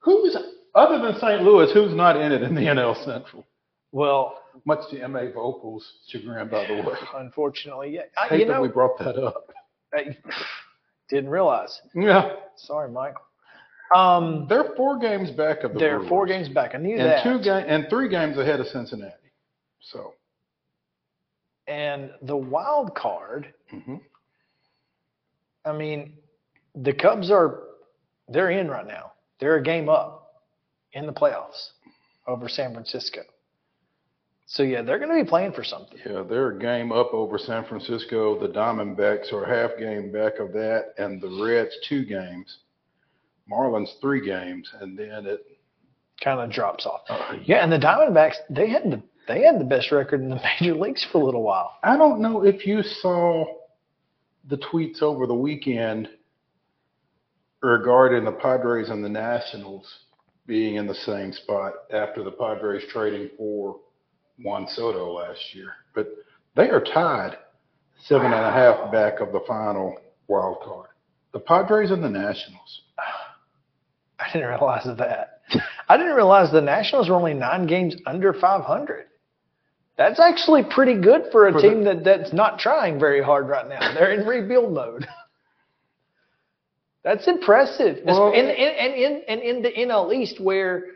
Who's other than St. Louis? Who's not in it in the NL Central? Well, much to M.A. Vocal's chagrin, by the way. Unfortunately, yeah. I hate you that know, we brought that up. I didn't realize. Yeah. Sorry, Mike. Um, they're four games back of the They're Brewers. four games back. I knew and that. two ga- and three games ahead of Cincinnati. So and the wild card. Mm-hmm. I mean, the Cubs are they're in right now. They're a game up in the playoffs over San Francisco. So yeah, they're going to be playing for something. yeah, they're a game up over San Francisco. The Diamondbacks are a half game back of that, and the Reds two games. Marlins three games, and then it Kind of drops off. uh, Yeah, and the Diamondbacks they had the they had the best record in the major leagues for a little while. I don't know if you saw the tweets over the weekend regarding the Padres and the Nationals being in the same spot after the Padres trading for Juan Soto last year. But they are tied seven and a half back of the final wild card. The Padres and the Nationals. I didn't realize that. I didn't realize the Nationals were only nine games under 500. That's actually pretty good for a For the- team that, that's not trying very hard right now. They're in rebuild mode. That's impressive. Well- and, and, and, in, and in the NL East, where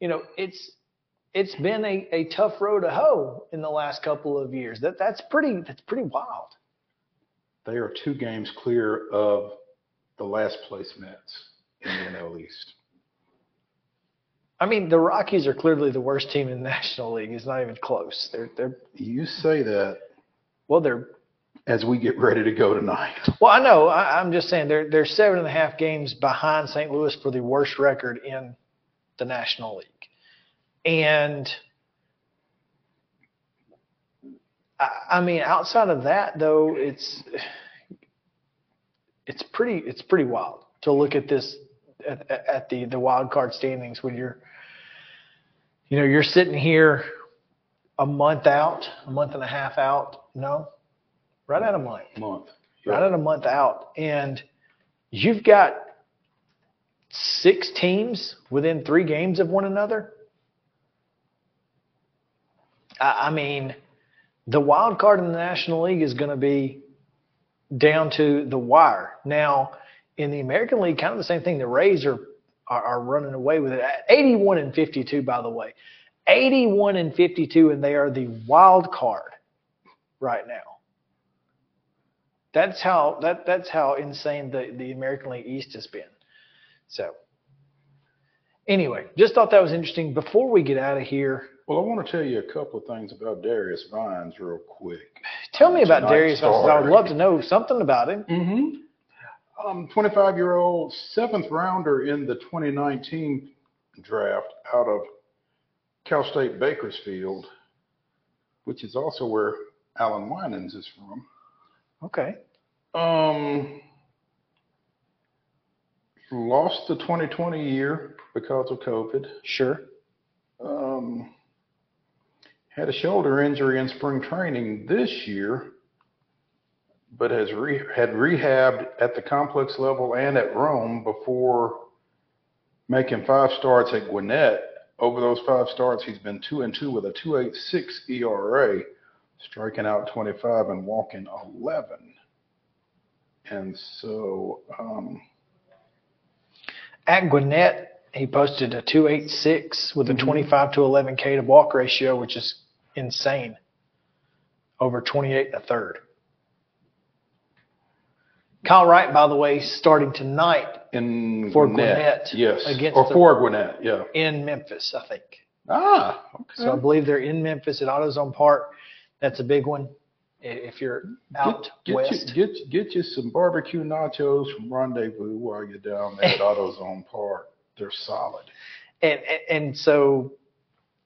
you know it's it's been a, a tough road to hoe in the last couple of years. That that's pretty that's pretty wild. They are two games clear of the last place Mets in the NL East. I mean, the Rockies are clearly the worst team in the National League. It's not even close. They're they're You say that well, they're as we get ready to go tonight. Well, I know. I, I'm just saying they're they're seven and a half games behind St. Louis for the worst record in the National League, and I, mean, outside of that, though, it's it's pretty it's pretty wild to look at this at, at the the wild card standings when you're you know you're sitting here a month out, a month and a half out. No, right at a month Month. right at a month out, and you've got six teams within three games of one another. I, mean, the wild card in the National League is going to be down to the wire. Now, in the American League, kind of the same thing. The Rays are are, are running away with it. 81 and 52, by the way. 81 and 52, and they are the wild card right now. That's how that that's how insane the, the American League East has been. So anyway, just thought that was interesting. Before we get out of here, Well, I want to tell you a couple of things about Darius Vines real quick. tell me about Darius. Vines. I would love to know something about him. Mm-hmm. Um, 25 year old seventh rounder in the 2019 draft out of Cal State Bakersfield, which is also where Allan Winans is from. Okay. Um, lost the 2020 year because of COVID. Sure. Um, had a shoulder injury in spring training this year, but has re- had rehabbed at the complex level and at Rome before making five starts at Gwinnett. Over those five starts, he's been two and two with a 2.86 ERA, striking out 25 and walking 11. And so, um, At Gwinnett, he posted a 286 with a Mhm. 25 to 11 K to walk ratio, which is insane. Over 28 and a third. Kyle Wright, by the way, starting tonight in For Gwinnett, Gwinnett, yes, against or the- for Gwinnett, yeah. in Memphis, I think. Ah, okay. So I believe they're in Memphis at AutoZone Park. That's a big one. If you're out get, west, You, get, get you some barbecue nachos from Rendezvous while you're down there at AutoZone Park. They're solid. and, and and so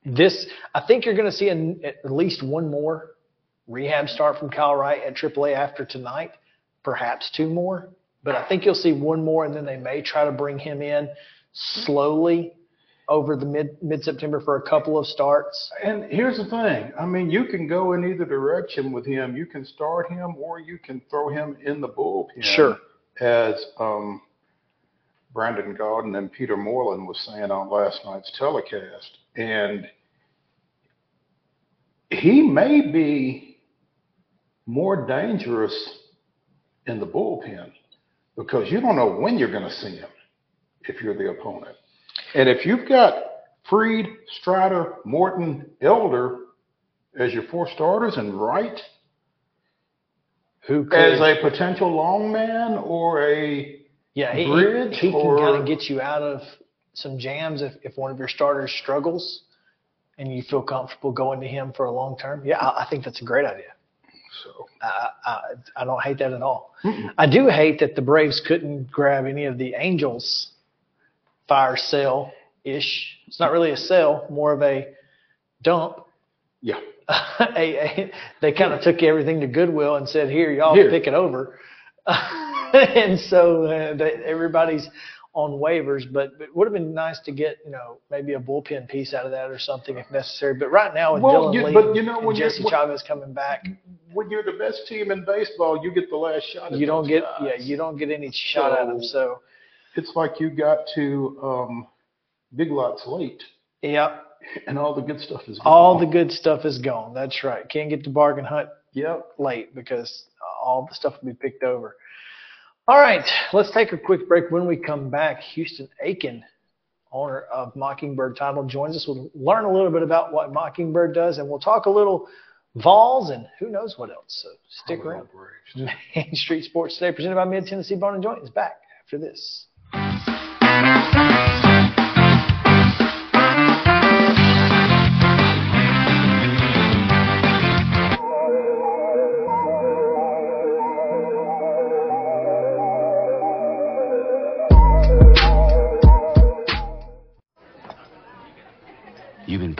this, I think you're going to see an, at least one more rehab start from Kyle Wright at AAA after tonight, perhaps two more. But I think you'll see one more, and then they may try to bring him in slowly over the mid mid September for a couple of starts. And here's the thing. I mean, you can go in either direction with him. You can start him or you can throw him in the bullpen. Sure. As um, Brandon Gaudin and Peter Moylan was saying on last night's telecast. And he may be more dangerous in the bullpen because you don't know when you're going to see him if you're the opponent. And if you've got Fried, Strider, Morton, Elder as your four starters and Wright Who could, as a potential long man or a yeah, he, bridge he, he can kind of get you out of some jams if, if one of your starters struggles and you feel comfortable going to him for a long term. Yeah, I, I think that's a great idea. so I, I, I don't hate that at all. I do hate that the Braves couldn't grab any of the Angels fire sale ish. It's not really a sale, more of a dump. yeah. a, a, they kind of took everything to Goodwill and said, "Here, y'all Here. pick it over." and so uh, they, everybody's on waivers, but, but it would have been nice to get you know maybe a bullpen piece out of that or something if necessary. But right now with Well, Dylan you- Lee but you know, and when you're- Jesse when- Chavez coming back, When you're the best team in baseball, you get the last shot. At you don't get guys. yeah you don't get any shot at them. So It's like you got to um, Big Lots late, yeah, and all the good stuff is gone. all the good stuff is gone. That's right. Can't get to bargain hunt Yep. late because all the stuff will be picked over. All right, let's take a quick break. When we come back, Houston Aiken, owner of Mockingbird Title, joins us. We'll learn a little bit about what Mockingbird does, and we'll talk a little Vols and who knows what else. So stick around. Main Street Sports today, presented by Mid Tennessee Bone and Joint, is back after this.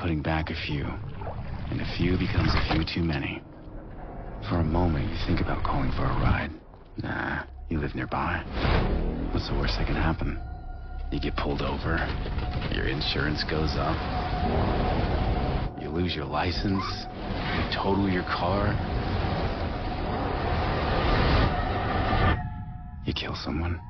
Putting back a few, and a few becomes a few too many. For a moment, you think about calling for a ride. Nah, you live nearby. What's the worst that can happen? You get pulled over, your insurance goes up, you lose your license, you total your car, you kill someone.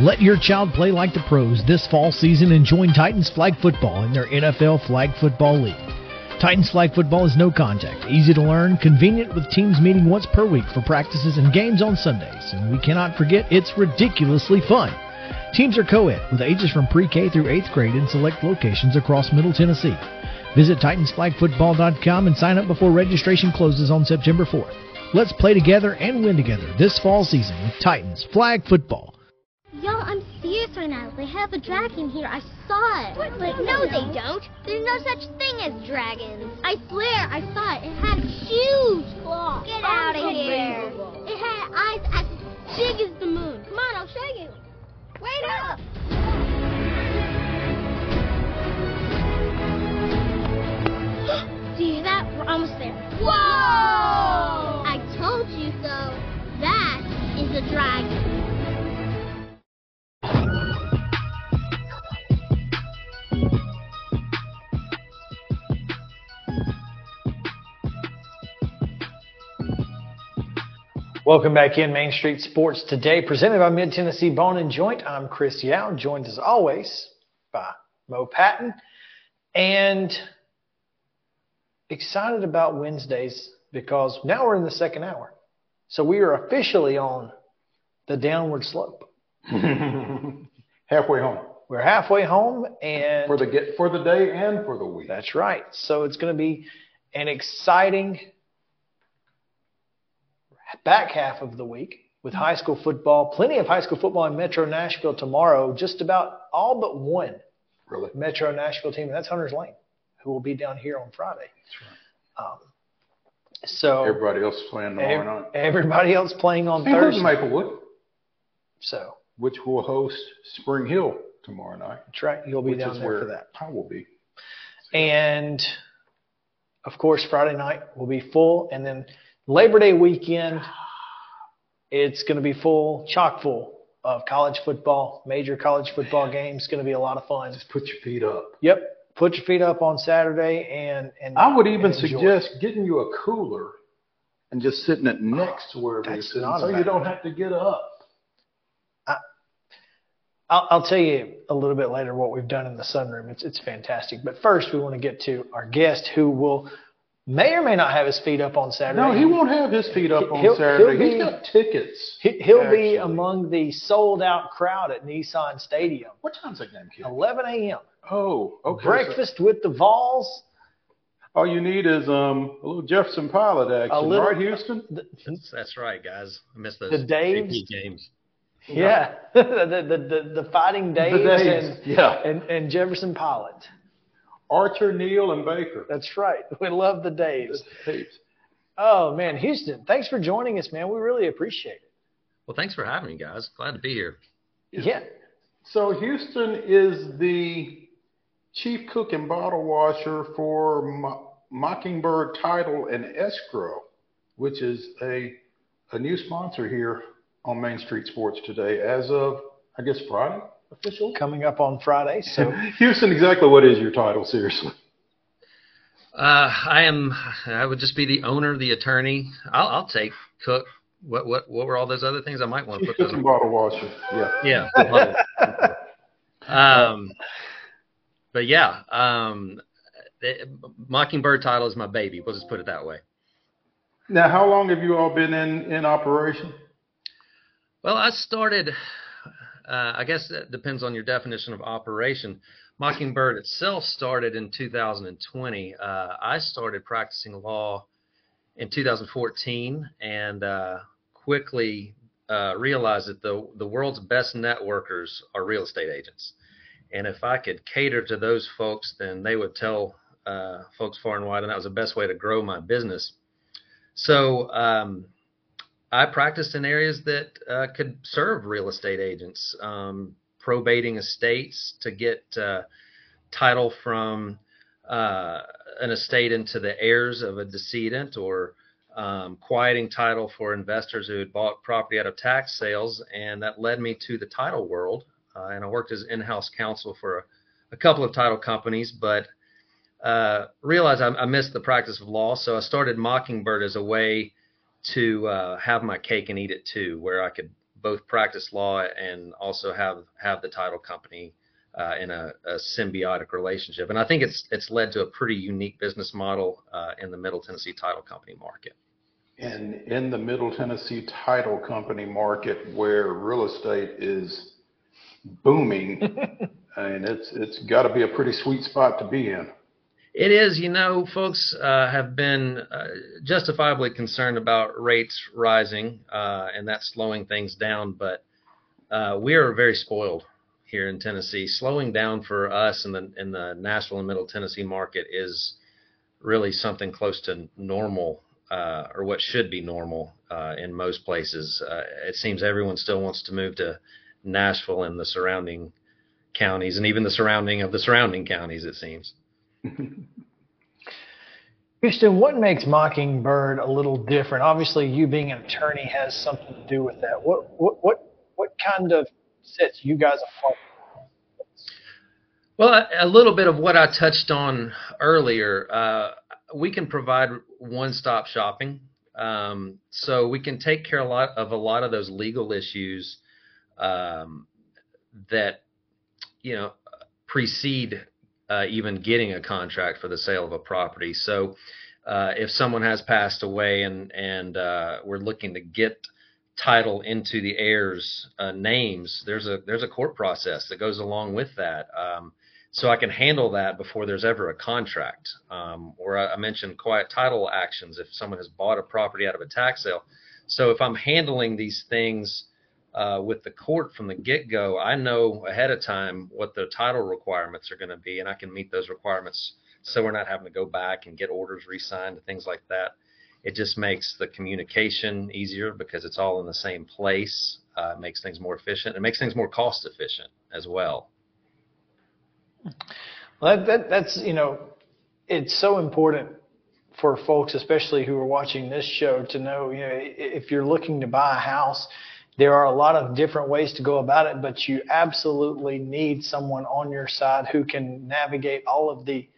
Let your child play like the pros this fall season and join Titans Flag Football in their NFL Flag Football League. Titans Flag Football is no contact, easy to learn, convenient with teams meeting once per week for practices and games on Sundays. And we cannot forget it's ridiculously fun. Teams are co-ed with ages from pre-K through 8th grade in select locations across Middle Tennessee. Visit TitansFlagFootball.com and sign up before registration closes on September 4th. Let's play together and win together this fall season with Titans Flag Football. Y'all, I'm serious right now. They have a dragon here. I saw it. But no, they don't. There's no such thing as dragons. I swear, I saw it. It had huge claws. Get out of here. It had eyes as big as the moon. Come on, I'll show you. Wait up. Do you hear that? We're almost there. Whoa! I told you so. That is a dragon. Welcome back in Main Street Sports today, presented by Mid Tennessee Bone and Joint. I'm Chris Yao, joined as always by Mo Patton, and excited about Wednesdays because now we're in the second hour, so we are officially on the downward slope. Halfway home We're halfway home, and for the get for the day and for the week. that's right. So it's going to be an exciting back half of the week with high school football. Plenty of high school football in Metro Nashville tomorrow. Just about all but one Really? Metro Nashville team, and that's Hunters Lane, who will be down here on Friday. Um, so Everybody else playing tomorrow ev- night. everybody else playing on Thursday. Maplewood, So which will host Spring Hill tomorrow night. that's right. You'll be down there for that. I will be. And of course, Friday night will be full. And then Labor Day weekend, it's going to be full, chock full of college football, major college football games. It's going to be a lot of fun. Just put your feet up. Yep. Put your feet up on Saturday and, and I would even suggest getting you a cooler and just sitting it ah, next to wherever you're sitting so you don't have to get up. I'll, I'll tell you a little bit later what we've done in the sunroom. It's it's fantastic. But first, we want to get to our guest, who will may or may not have his feet up on Saturday. No, he won't have his feet up on He'll- Saturday. he'll He's be- got tickets. He, he'll be among the sold out crowd at Nissan Stadium. What time's that game, kid? 11 a.m. Oh, okay. so Breakfast with the Vols. all you need is um, a little Jefferson Pilot action, little- right, Houston? That's, that's right, guys. I missed those The Daves? AP games. Yeah, the, the, the, the Fighting Daves, Daves, and, yeah. and, and Jefferson Pilot. Archer, Neal, and Baker. That's right. We love the Daves. Daves. Oh, man. Houston, thanks for joining us, man. We really appreciate it. Well, thanks for having me, guys. Glad to be here. Yeah. So Houston is the chief cook and bottle washer for Mo- Mockingbird Title and Escrow, which is a a new sponsor here on Main Street Sports today, as of I guess Friday official. Coming up on Friday. So Houston, exactly what is your title? Seriously. Uh, I am. I would just be the owner, the attorney. I'll, I'll take cook. What what what were all those other things? I might want to Chief put cook those. bottle washer. Yeah. Yeah. um, but yeah, um, the- Mockingbird title is my baby. We'll just put it that way. Now, how long have you all been in in operation? Well, I started. Uh, I guess that depends on your definition of operation. Mockingbird itself started in 2020. Uh, I started practicing law in 2014 and uh, quickly uh, realized that the the world's best networkers are real estate agents. And if I could cater to those folks, then they would tell uh, folks far and wide, and that was the best way to grow my business. So um, I practiced in areas that uh, could serve real estate agents, um, probating estates to get uh, title from uh, an estate into the heirs of a decedent, or um, quieting title for investors who had bought property out of tax sales, and that led me to the title world. Uh, and I worked as in-house counsel for a, a couple of title companies, but uh, realized I, I missed the practice of law, so I started Mockingbird as a way to uh, have my cake and eat it too, where I could both practice law and also have have the title company uh, in a, a symbiotic relationship. And I think it's it's led to a pretty unique business model uh, in the Middle Tennessee title company market. And in the Middle Tennessee title company market, where real estate is booming, and it's it's got to be a pretty sweet spot to be in. It is, you know, folks uh, have been uh, justifiably concerned about rates rising uh, and that slowing things down, but uh, we are very spoiled here in Tennessee. Slowing down for us in the in the Nashville and Middle Tennessee market is really something close to normal, uh, or what should be normal uh, in most places. It seems everyone still wants to move to Nashville and the surrounding counties, and even the surrounding of the surrounding counties. It seems. Houston, what makes Mockingbird a little different? Obviously, you being an attorney has something to do with that. What what what what kind of sets you guys apart? Well, a, little bit of what I touched on earlier. Uh, we can provide one-stop shopping, um, so we can take care a lot of a lot of those legal issues um, that you know precede uh, even getting a contract for the sale of a property. So, uh, if someone has passed away and and uh, we're looking to get title into the heirs' uh, names, there's a there's a court process that goes along with that. Um, so I can handle that before there's ever a contract. Um, or I, I mentioned quiet title actions if someone has bought a property out of a tax sale. So if I'm handling these things uh, with the court from the get go, I know ahead of time what the title requirements are going to be, and I can meet those requirements so we're not having to go back and get orders re signed and things like that. It just makes the communication easier because it's all in the same place. Uh, it makes things more efficient. It makes things more cost efficient as well. Well, that, that that's you know it's so important for folks, especially who are watching this show, to know, you know, if you're looking to buy a house, there are a lot of different ways to go about it, but you absolutely need someone on your side who can navigate all of the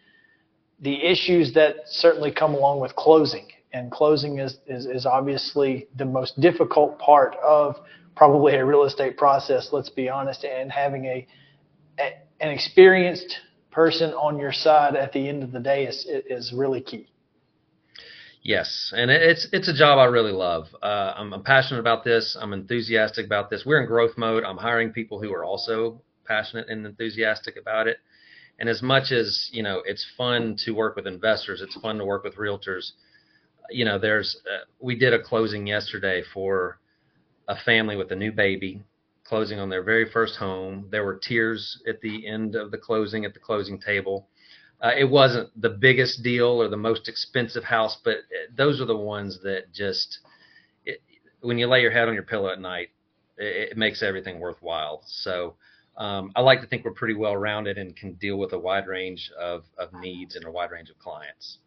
the issues that certainly come along with closing. And closing is, is, is obviously the most difficult part of probably a real estate process, let's be honest, and having a, a an experienced person on your side at the end of the day is is really key. Yes, and it's it's a job I really love. Uh, I'm, I'm, passionate about this. I'm enthusiastic about this. We're in growth mode. I'm hiring people who are also passionate and enthusiastic about it. And as much as you know, it's fun to work with investors. It's fun to work with realtors. You know, there's uh, we did a closing yesterday for a family with a new baby closing on their very first home. There were tears at the end of the closing at the closing table uh, it wasn't the biggest deal or the most expensive house, but those are the ones that just, it, when you lay your head on your pillow at night, it, it makes everything worthwhile. So um, I like to think we're pretty well rounded and can deal with a wide range of, of needs and a wide range of clients.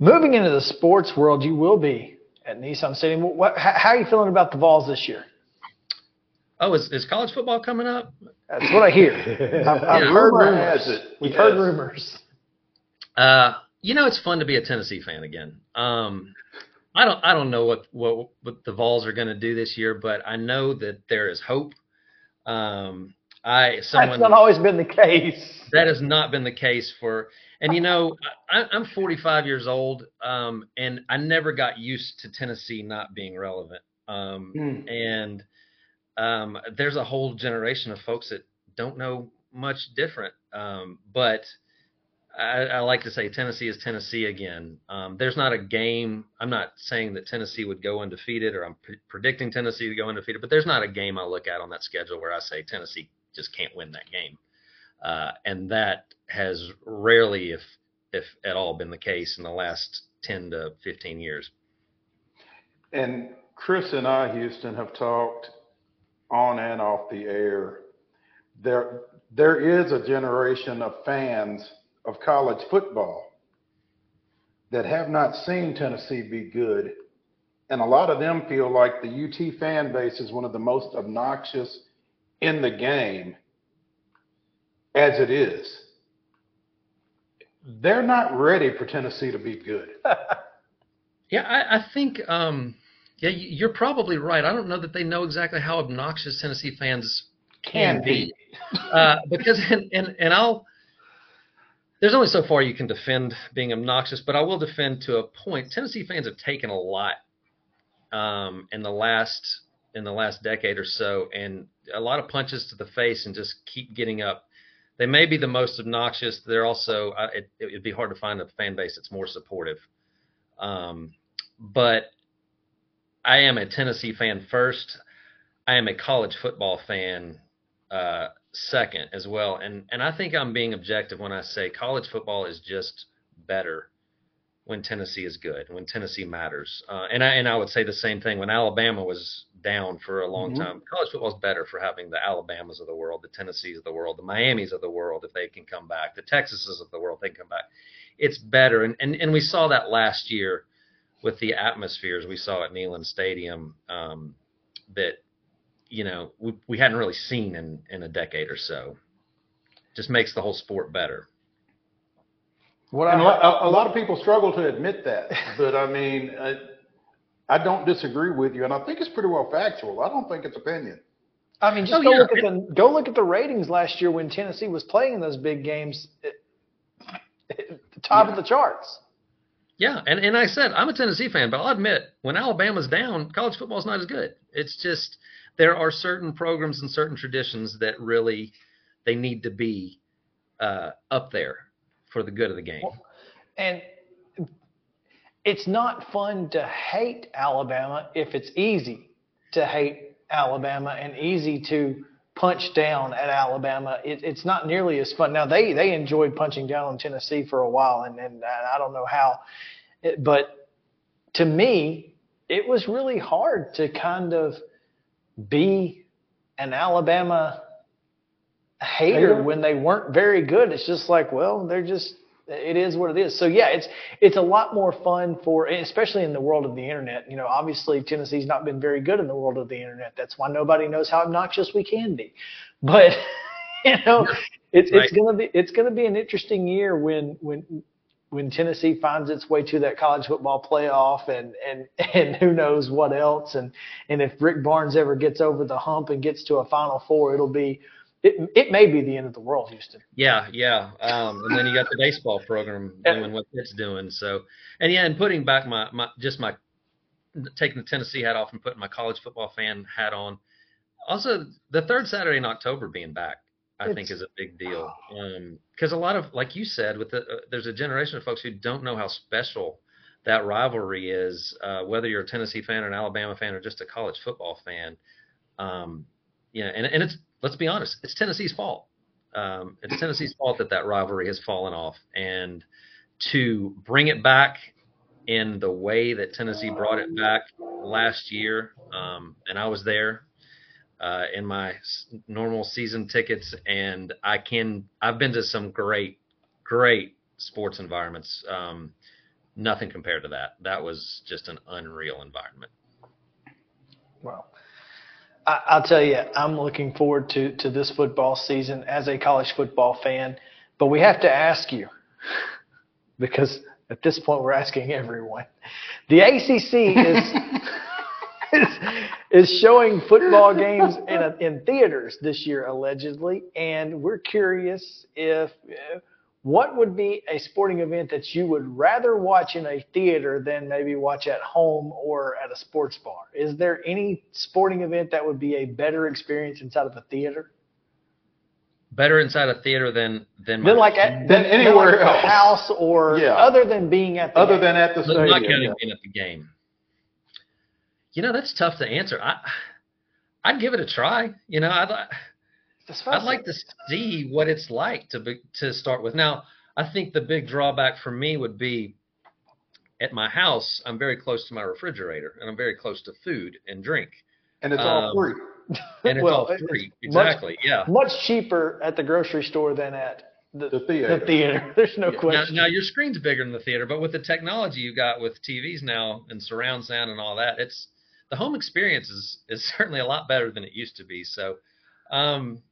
Moving into the sports world, you will be at Nissan Stadium. What, how are you feeling about the Vols this year? Oh, is, is college football coming up? That's what I hear. I've, I've yeah, heard rumors. We've yes. heard rumors. Uh, you know, it's fun to be a Tennessee fan again. Um, I don't, I don't know what what, what the Vols are going to do this year, but I know that there is hope. Um, I someone that's not always been the case. That has not been the case for, and you know, I, I'm 45 years old, um, and I never got used to Tennessee not being relevant. Um, mm. and um, there's a whole generation of folks that don't know much different. Um, but I, I, like to say Tennessee is Tennessee again. Um, there's not a game. I'm not saying that Tennessee would go undefeated, or I'm pre- predicting Tennessee to go undefeated. But there's not a game I look at on that schedule where I say Tennessee just can't win that game. Uh, and that has rarely, if if at all, been the case in the last 10 to 15 years. And Chris and I, Houston, have talked on and off the air, there there is a generation of fans of college football that have not seen Tennessee be good. And a lot of them feel like the UT fan base is one of the most obnoxious in the game as it is. They're not ready for Tennessee to be good. yeah, I, I think um, yeah, you're probably right. I don't know that they know exactly how obnoxious Tennessee fans can, be, uh, because and, and and I'll. There's only so far you can defend being obnoxious, but I will defend to a point. Tennessee fans have taken a lot um, in the last in the last decade or so, and a lot of punches to the face, and just keep getting up. They may be the most obnoxious. They're also uh, it, it'd be hard to find a fan base that's more supportive. Um, but I am a Tennessee fan first. I am a college football fan uh, second as well, and and I think I'm being objective when I say college football is just better when Tennessee is good, when Tennessee matters. Uh, and I and I would say the same thing when Alabama was down for a long mm-hmm. time. College football is better for having the Alabamas of the world, the Tennessees of the world, the Miamis of the world if they can come back, the Texases of the world they can come back. It's better, and and and we saw that last year with the atmospheres we saw at Neyland Stadium um, that you know we, we hadn't really seen in in a decade or so. Just makes the whole sport better. What I, a, a, lot of people struggle to admit that, but I mean, I, I, don't disagree with you, and I think it's pretty well factual. I don't think it's opinion. I mean, just oh, go yeah. look at the go look at the ratings last year when Tennessee was playing in those big games, at, at the top yeah. of the charts. Yeah, and, and I said I'm a Tennessee fan, but I'll admit when Alabama's down, college football's not as good. It's just there are certain programs and certain traditions that really they need to be uh, up there for the good of the game. And it's not fun to hate Alabama if it's easy to hate Alabama and easy to punch down at Alabama. It, it's not nearly as fun. Now they they enjoyed punching down on Tennessee for a while, and and I don't know how, it, but to me, it was really hard to kind of be an Alabama hater Hater? when they weren't very good. It's just like, well, they're just it is what it is. So yeah, it's it's a lot more fun for especially in the world of the internet. You know, obviously Tennessee's not been very good in the world of the internet. That's why nobody knows how obnoxious we can be. But you know, it's Right. it's gonna be it's gonna be an interesting year when when when Tennessee finds its way to that college football playoff and and and who knows what else and and if Rick Barnes ever gets over the hump and gets to a Final Four, it'll be it it may be the end of the world, Houston. Yeah, yeah. Um, and then you got the baseball program doing what it's doing. So, and yeah, and putting back my, my just my taking the Tennessee hat off and putting my college football fan hat on. Also, the third Saturday in October being back, I think, is a big deal. Because a lot of, like you said, with the uh, there's a generation of folks who don't know how special that rivalry is. Uh, whether you're a Tennessee fan, or an Alabama fan, or just a college football fan. Um, yeah, and and it's let's be honest, it's Tennessee's fault. Um, it's Tennessee's fault that that rivalry has fallen off, and to bring it back in the way that Tennessee brought it back last year, um, and I was there uh, in my normal season tickets, and I can I've been to some great, great sports environments. Um, nothing compared to that. That was just an unreal environment. Well, I, I'll tell you, I'm looking forward to to this football season as a college football fan. But we have to ask you, because at this point we're asking everyone. The ACC is is, is showing football games in a, in theaters this year allegedly, and we're curious if. Uh, what would be a sporting event that you would rather watch in a theater than maybe watch at home or at a sports bar? Is there any sporting event that would be a better experience inside of a theater Better inside a theater than than my than like at Than anywhere like else. house or Yeah. other than being at the Other game? than at the But not stadium. counting yeah. being at the game. You know, that's tough to answer. I I'd give it a try. You know, I'd li- That's I'd like to see what it's like to be, to start with. Now, I think the big drawback for me would be at my house. I'm very close to my refrigerator, and I'm very close to food and drink, And it's all Um, free. and it's Well, all it's free. much- Exactly. yeah. much cheaper at the grocery store than at the, The theater. the theater. There's no Now, question. now your screen's bigger than the theater, but with the technology you got with TVs now and surround sound and all that, it's the home experience is is certainly a lot better than it used to be. So, um,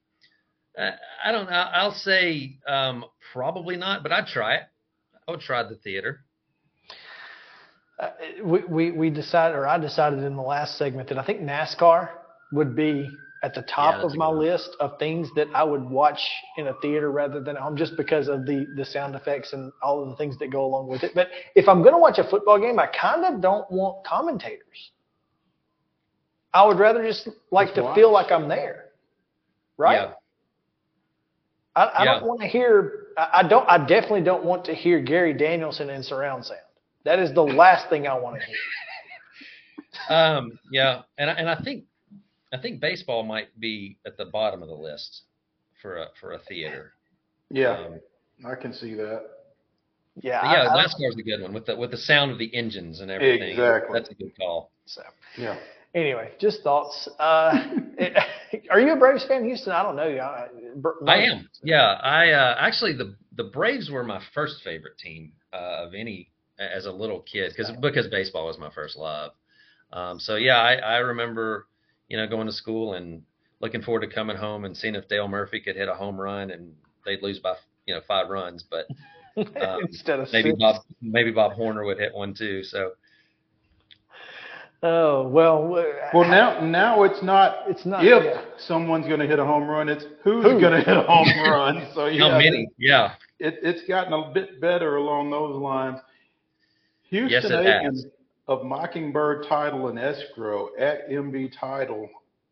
I, I don't know. I'll say um, probably not, but I'd try it. I would try the theater. Uh, we, we we decided, or I decided in the last segment that I think NASCAR would be at the top that's of my list of things that I would watch in a theater rather than at home, just because of the the sound effects and all of the things that go along with it. But if I'm going to watch a football game, I kind of don't want commentators. I would rather just like Just to watch. feel like I'm there, right? Yeah. I, I Yeah. don't want to hear. I, I don't. I definitely don't want to hear Gary Danielson in surround sound. That is the last thing I want to hear. Um, yeah, and I, and I think I think baseball might be at the bottom of the list for a for a theater. Yeah, Um, I can see that. Yeah, but yeah, I- I- NASCAR's a good one with the with the sound of the engines and everything. Exactly. That's a good call. So Yeah. Anyway, just thoughts. Uh, are you a Braves fan, Houston? I don't know. you. I, I am. Yeah, I uh, actually the the Braves were my first favorite team uh, of any as a little kid because because baseball was my first love. Um, so yeah, I, I remember you know going to school and looking forward to coming home and seeing if Dale Murphy could hit a home run and they'd lose by you know five runs, but um, Instead of maybe six. Bob maybe Bob Horner would hit one too. So Oh well. uh, Well, now now it's not It's not, if yeah. someone's going to hit a home run. It's who's Who? going to hit a home run. So yeah, how many? Yeah, It, it's gotten a bit better along those lines. Houston Yes, it Aiken of Mockingbird Title and Escrow at MB Title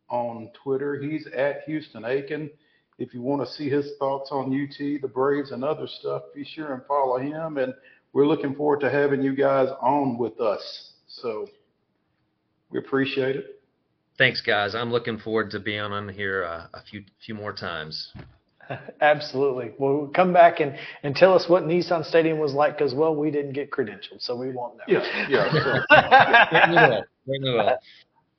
on Twitter. He's at Houston Aiken. If you want to see his thoughts on UT, the Braves, and other stuff, be sure and follow him. And we're looking forward to having you guys on with us. So we appreciate it. thanks guys. I'm looking forward to being on here uh, a few few more times. Absolutely. Well, come back and, and tell us what Nissan Stadium was like because, well, we didn't get credentialed, so we won't know. Yeah, yeah. So. Certainly will.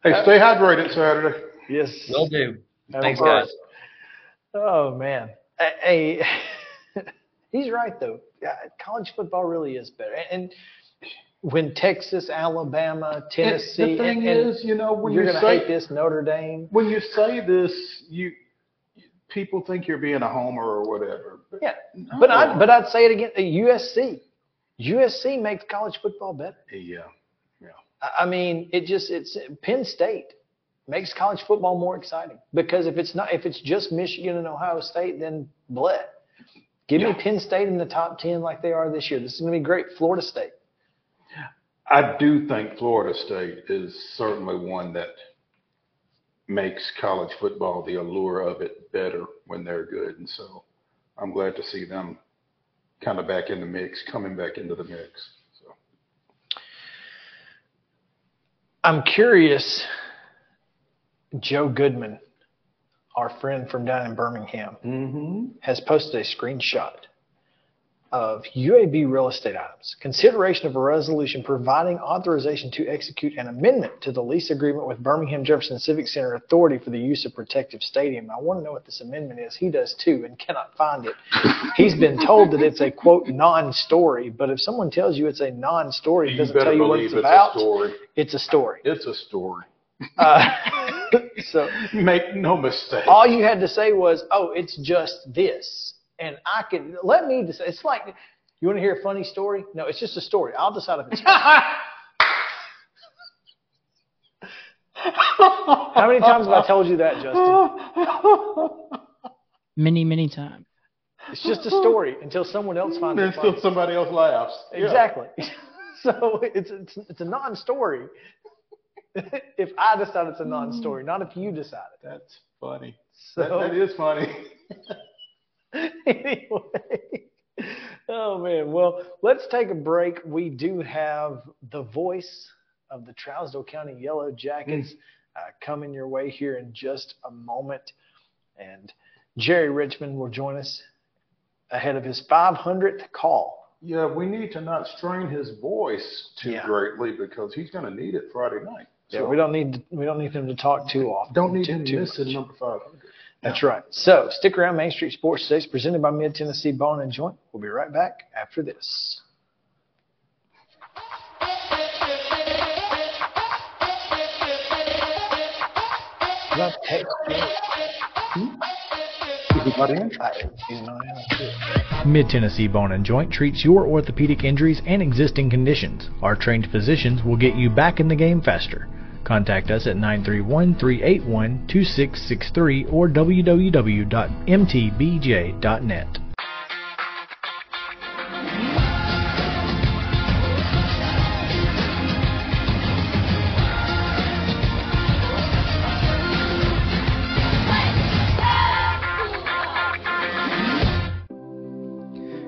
Hey, stay hydrated Saturday. Yes. Will do. Have Thanks, guys. Oh man, hey, he's right though. College football really is better, and when Texas, Alabama, Tennessee, the thing and, and is, you know, when you're you going to say hate this Notre Dame. when you say this, you people think you're being a homer or whatever. But Yeah, but I but I'd say it again. Uh, USC, USC makes college football better. yeah, I- I mean, it just it's Penn State makes college football more exciting because if it's not if it's just Michigan and Ohio State, then bleh. Give me Penn State in the top ten like they are this year. This is going to be great. Florida State. I do think Florida State is certainly one that makes college football the allure of it better when they're good, and so I'm glad to see them kind of back in the mix, coming back into the mix. So I'm curious. Joe Goodman, our friend from down in Birmingham, mm-hmm. has posted a screenshot of UAB real estate items. Consideration of a resolution providing authorization to execute an amendment to the lease agreement with Birmingham Jefferson Civic Center Authority for the use of Protective Stadium. I want to know what this amendment is. He does too and cannot find it. He's been told that it's a quote non-story, but if someone tells you it's a non-story, it You doesn't better tell you what believe it's it's a about. story. It's a story. It's a story. Uh, so make no mistake. all you had to say was, "Oh, it's just this," and I could let me decide. It's like you want to hear a funny story? No, it's just a story. I'll decide if it's funny. How many times have I told you that, Justin? Many, many times. It's just a story until someone else finds it Until funny. somebody else laughs. Yeah. Exactly. So it's it's it's a non-story. if I decide it's a non-story, not if you decide it. That's funny. So That, that is funny. anyway. Oh man. Well, let's take a break. We do have the voice of the Trousdale County Yellow Jackets uh, coming your way here in just a moment, and Jerry Richmond will join us ahead of his 500th call. Yeah, we need to not strain his voice too Yeah. greatly because he's going to need it Friday night. Yeah, So we don't need to, we don't need him to talk too often. don't need too, him too missing much. number 500. That's right. So stick around. Main Street Sports Today presented by Mid Tennessee Bone and Joint. We'll be right back after this. Mid Tennessee Bone and Joint treats your orthopedic injuries and existing conditions. Our trained physicians will get you back in the game faster. Contact us at 931 381 2663 or www.mtbj.net.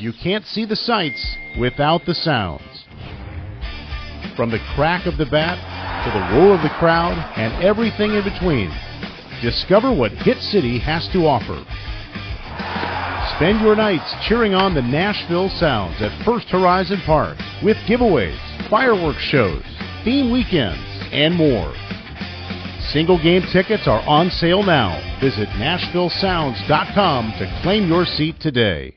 You can't see the sights without the sounds. From the crack of the bat to the roar of the crowd and everything in between, discover what Hit City has to offer. Spend your nights cheering on the Nashville Sounds at First Horizon Park with giveaways, fireworks shows, theme weekends, and more. Single game tickets are on sale now. Visit NashvilleSounds.com to claim your seat today.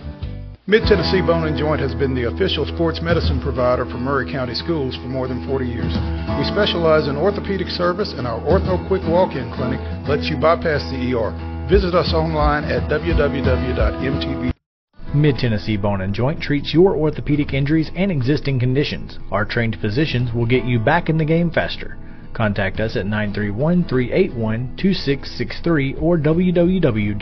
Mid Tennessee Bone and Joint has been the official sports medicine provider for Maury County Schools for more than 40 years. We specialize in orthopedic service, and our Ortho Quick Walk In Clinic lets you bypass the ER. Visit us online at www.mtb. Mid Tennessee Bone and Joint treats your orthopedic injuries and existing conditions. Our trained physicians will get you back in the game faster. Contact us at 931 381 2663 or www.mtbj.net.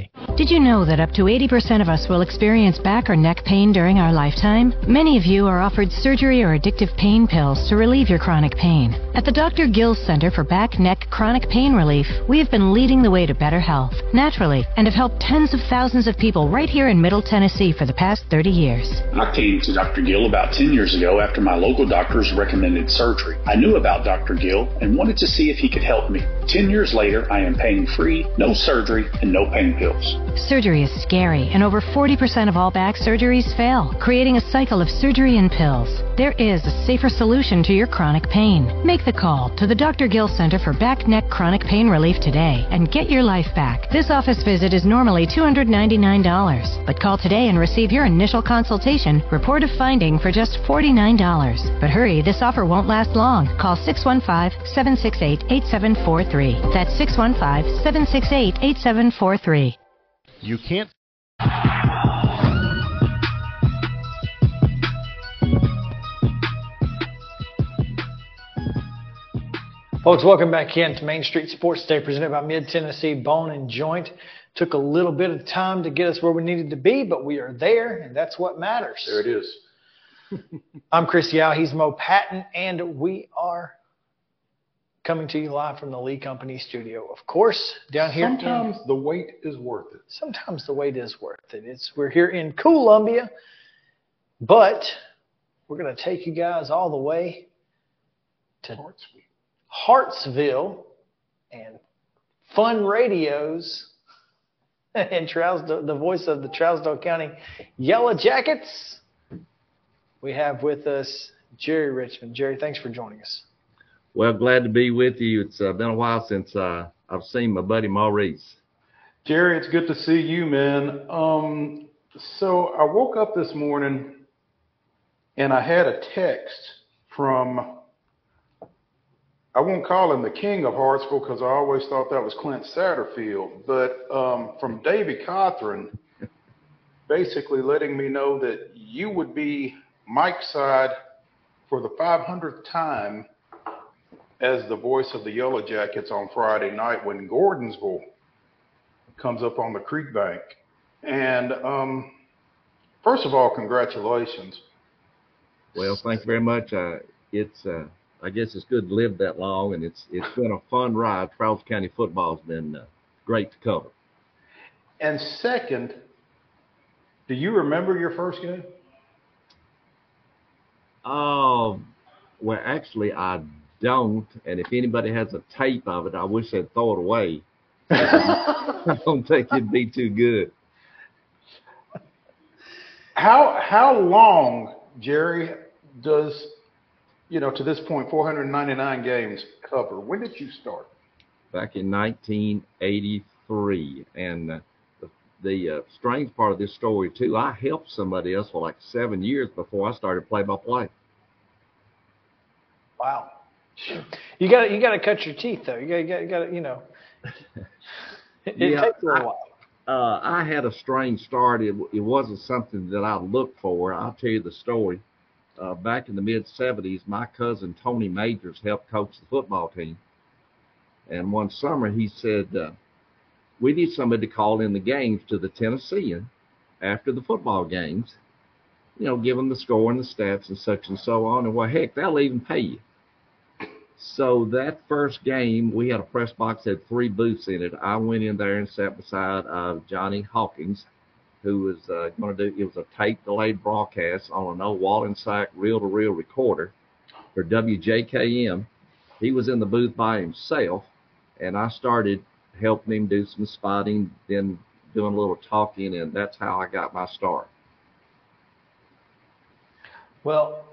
Did you know that up to 80% of us will experience back or neck pain during our lifetime? Many of you are offered surgery or addictive pain pills to relieve your chronic pain. At the Dr. Gill Center for Back, Neck, Chronic Pain Relief, we have been leading the way to better health, naturally, and have helped tens of thousands of people right here in Middle Tennessee for the past 30 years. I came to Dr. Gill about 10 years ago after my local doctors recommended surgery. I knew about Dr. Gill and wanted to see if he could help me. 10 years later, I am pain free, no surgery, and no pain pills. Surgery is scary, and over 40% of all back surgeries fail, creating a cycle of surgery and pills. There is a safer solution to your chronic pain. Make the call to the Dr. Gill Center for Back, Neck, Chronic Pain Relief today and get your life back. This office visit is normally $299, but call today and receive your initial consultation, report of finding for just $49. But hurry, this offer won't last long. Call 615 768 8743. That's 615 768 8743. You can't. Folks, welcome back in to Main Street Sports Day presented by Mid Tennessee Bone and Joint. Took a little bit of time to get us where we needed to be, but we are there, and that's what matters. There it is. I'm Chris Yao. He's Mo Patton, and we are coming to you live from the Lee Company studio. Of course, down here. in- Sometimes the wait is worth it. sometimes the wait is worth it. It's we're here in Columbia, but we're going to take you guys all the way to Hartsville and Fun Radios and Trousdale, the voice of the Trousdale County Yellow Jackets. We have with us Jerry Richmond. Jerry, thanks for joining us. Well, glad to be with you. It's uh, been a while since uh, I've seen my buddy Maurice. Jerry, it's good to see you, man. Um, so I woke up this morning and I had a text from, I won't call him the king of Hartsville because I always thought that was Clint Satterfield, but um, from Davy Cothran, basically letting me know that you would be Mike's side for the 500th time as the voice of the Yellow Jackets on Friday night when Gordonsville comes up on the creek bank. And um, first of all, congratulations. Well, thank you very much. Uh, it's uh, I guess it's good to live that long, and it's it's been a fun ride. Charles County football's been uh, great to cover. And second, do you remember your first game? Oh, well, actually, I don't. And if anybody has a tape of it, I wish they'd throw it away. I don't think it'd be too good. How how long, Jerry, does you know to this point 499 games cover? When did you start? back in 1983. And uh, the, the uh, strange part of this story, too, I helped somebody else for like seven years before I started play by play. Wow. You got to you got to cut your teeth though. You got you got to you know. It, Yeah, takes a I- while. Uh, I had a strange start. It, it wasn't something that I looked for. I'll tell you the story. Uh, back in the mid 70s, my cousin Tony Majors helped coach the football team. And one summer he said, uh, We need somebody to call in the games to the Tennessean after the football games, you know, give them the score and the stats and such and so on. And well, heck, they'll even pay you. So that first game, we had a press box that had three booths in it. I went in there and sat beside uh, Johnny Hawkins, who was uh, going to do. It was a tape delayed broadcast on an old Wollensak reel to reel recorder for WJKM. He was in the booth by himself, and I started helping him do some spotting, then doing a little talking, and that's how I got my start. Well,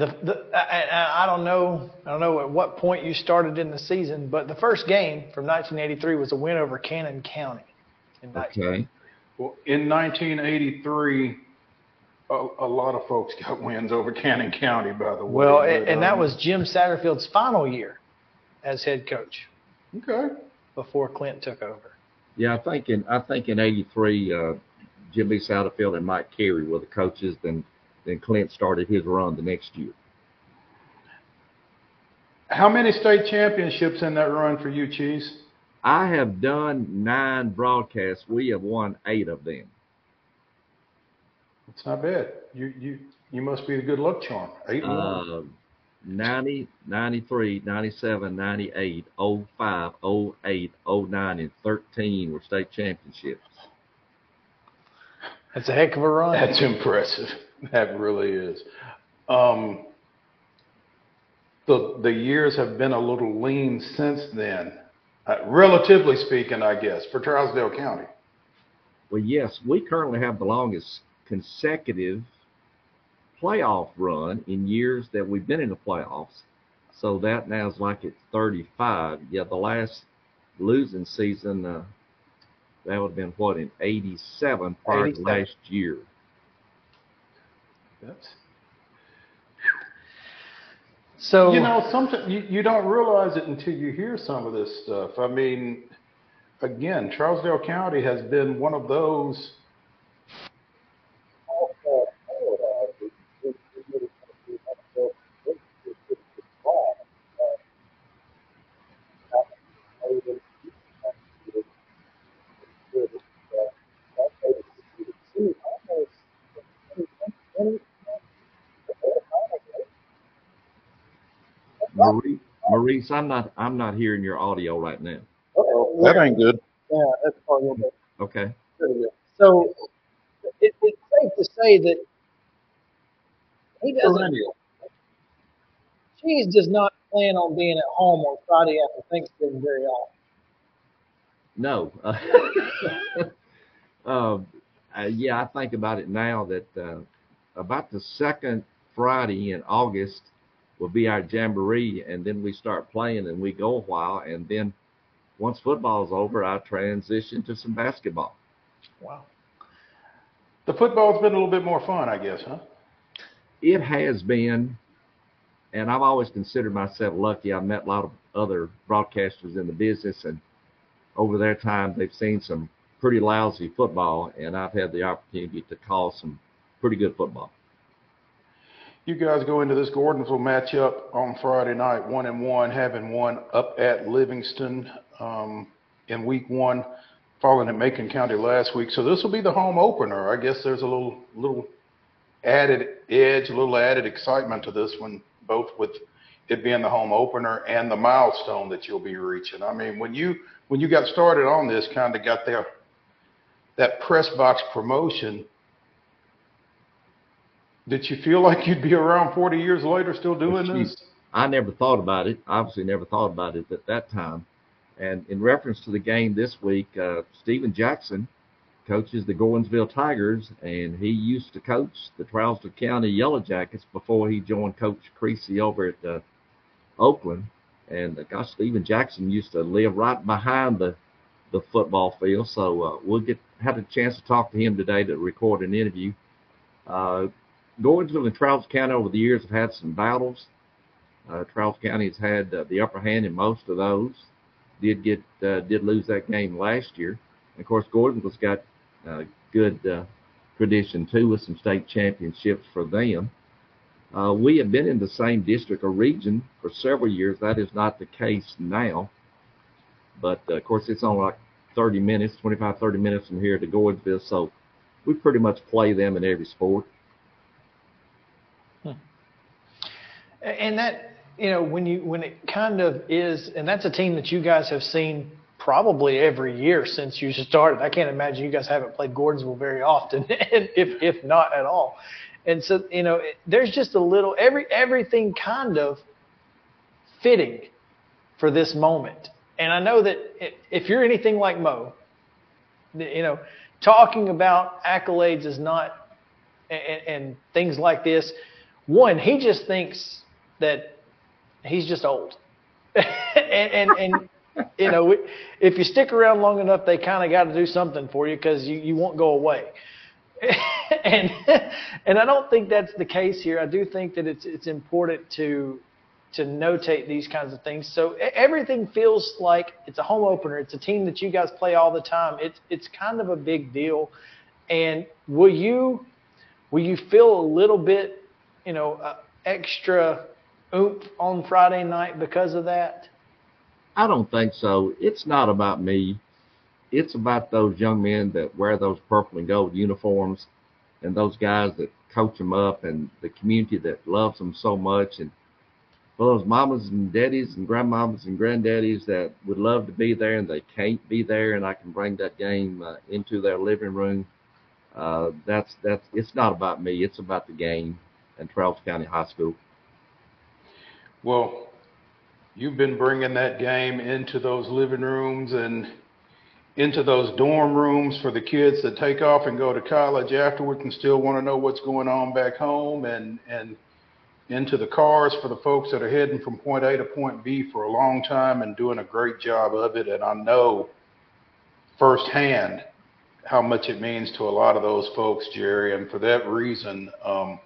the the I, I I don't know I don't know at what point you started in the season, but the first game from 1983 was a win over Cannon County. In Okay. Well, in 1983, a, a lot of folks got wins over Cannon County, by the way. Well, and, but, and that um, was Jim Satterfield's final year as head coach. Okay. Before Clint took over. Yeah, I think in I think in '83, uh, Jimmy Satterfield and Mike Carey were the coaches. Then then Clint started his run the next year. How many state championships in that run for you, Cheese? I have done nine broadcasts. We have won eight of them. It's not bad. You you you must be a good luck charm. Eight and one. Uh, 90, 93, 97, 98, 05, 08, 09, and 13 were state championships. That's a heck of a run. That's impressive. That really is. Um, the the years have been a little lean since then, uh, relatively speaking, I guess, for Trousdale County. Well, yes, we currently have the longest consecutive playoff run in years that we've been in the playoffs. So that now is like at 35. Yeah, the last losing season, uh, that would have been what, in 87 prior 87. to last year. That's So you know, sometimes you, you don't realize it until you hear some of this stuff. I mean, again, Trousdale County has been one of those. Maurice, I'm not, I'm not hearing your audio right now. That ain't good. Yeah, that's part of it. Okay. So it, it's safe to say that he doesn't. Perennial. Cheese does not plan on being at home on Friday after Thanksgiving very often. No. um, uh, yeah, I think about it now that uh, about the second Friday in August will be our jamboree, and then we start playing and we go a while, and then once football's over, I transition to some basketball. Wow. The football's been a little bit more fun, I guess, huh? It has been, and I've always considered myself lucky. I've met a lot of other broadcasters in the business, and over their time, they've seen some pretty lousy football, and I've had the opportunity to call some pretty good football. You guys go into this Gordonsville matchup on Friday night, one and one, having one up at Livingston um, in week one, following at Macon County last week. So this will be the home opener. I guess there's a little little added edge, a little added excitement to this one, both with it being the home opener and the milestone that you'll be reaching. I mean, when you when you got started on this, kind of got there that press box promotion. Did you feel like you'd be around 40 years later still doing this? I never thought about it. Obviously, never thought about it at that time. And in reference to the game this week, uh, Stephen Jackson coaches the Gordonsville Tigers, and he used to coach the Trousdale County Yellow Jackets before he joined Coach Creasy over at uh, Oakland. And uh, gosh, Stephen Jackson used to live right behind the the football field, so uh, we'll get had a chance to talk to him today to record an interview. Uh, Gordonsville and Trousdale County over the years have had some battles. Uh, Trousdale County has had uh, the upper hand in most of those. Did get uh, did lose that game last year. And of course, Gordonsville's got uh, good uh, tradition too with some state championships for them. Uh, we have been in the same district or region for several years. That is not the case now. But uh, of course, it's only like 30 minutes, 25, 30 minutes from here to Gordonsville. So we pretty much play them in every sport. And that, you know, when you when it kind of is, and that's a team that you guys have seen probably every year since you started. I can't imagine you guys haven't played Gordonsville very often, if if not at all. And so, you know, there's just a little every everything kind of fitting for this moment. And I know that if you're anything like Mo, you know, talking about accolades is not and, and things like this. One, he just thinks that he's just old, and, and and you know, if you stick around long enough, they kind of got to do something for you because you you won't go away. and and I don't think that's the case here. I do think that it's it's important to to notate these kinds of things. So everything feels like it's a home opener. It's a team that you guys play all the time. It's it's kind of a big deal. And will you will you feel a little bit, you know, uh, extra oomph on Friday night because of that? I don't think so. It's not about me. It's about those young men that wear those purple and gold uniforms and those guys that coach them up and the community that loves them so much and for those mamas and daddies and grandmamas and granddaddies that would love to be there and they can't be there and I can bring that game uh, into their living room. Uh, that's that's it's not about me. It's about the game and Trousdale County High School. Well, you've been bringing that game into those living rooms and into those dorm rooms for the kids that take off and go to college afterwards and still want to know what's going on back home and and into the cars for the folks that are heading from point A to point B for a long time and doing a great job of it. And I know firsthand how much it means to a lot of those folks Jerry. And for that reason um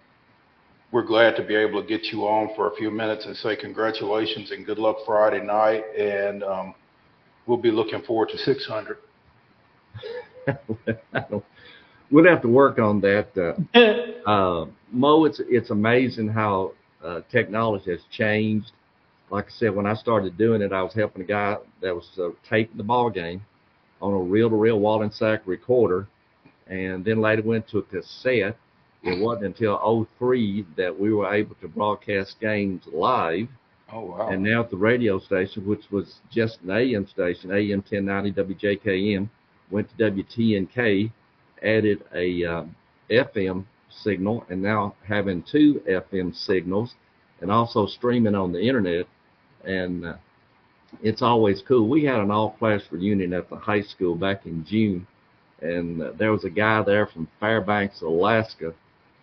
we're glad to be able to get you on for a few minutes and say congratulations and good luck Friday night. And um, we'll be looking forward to 600. we'll have to work on that. Uh, uh, Mo, it's it's amazing how uh, technology has changed. Like I said, when I started doing it, I was helping a guy that was uh, taping the ball game on a reel-to-reel wall and Wollensak recorder, and then later went to a cassette it wasn't until 03 that we were able to broadcast games live. Oh, wow. And now at the radio station, which was just an AM station, AM 1090 WJKM, went to WTNK, added a um, FM signal, and now having two FM signals, and also streaming on the internet. And uh, it's always cool. We had an all-class reunion at the high school back in June, and uh, there was a guy there from Fairbanks, Alaska,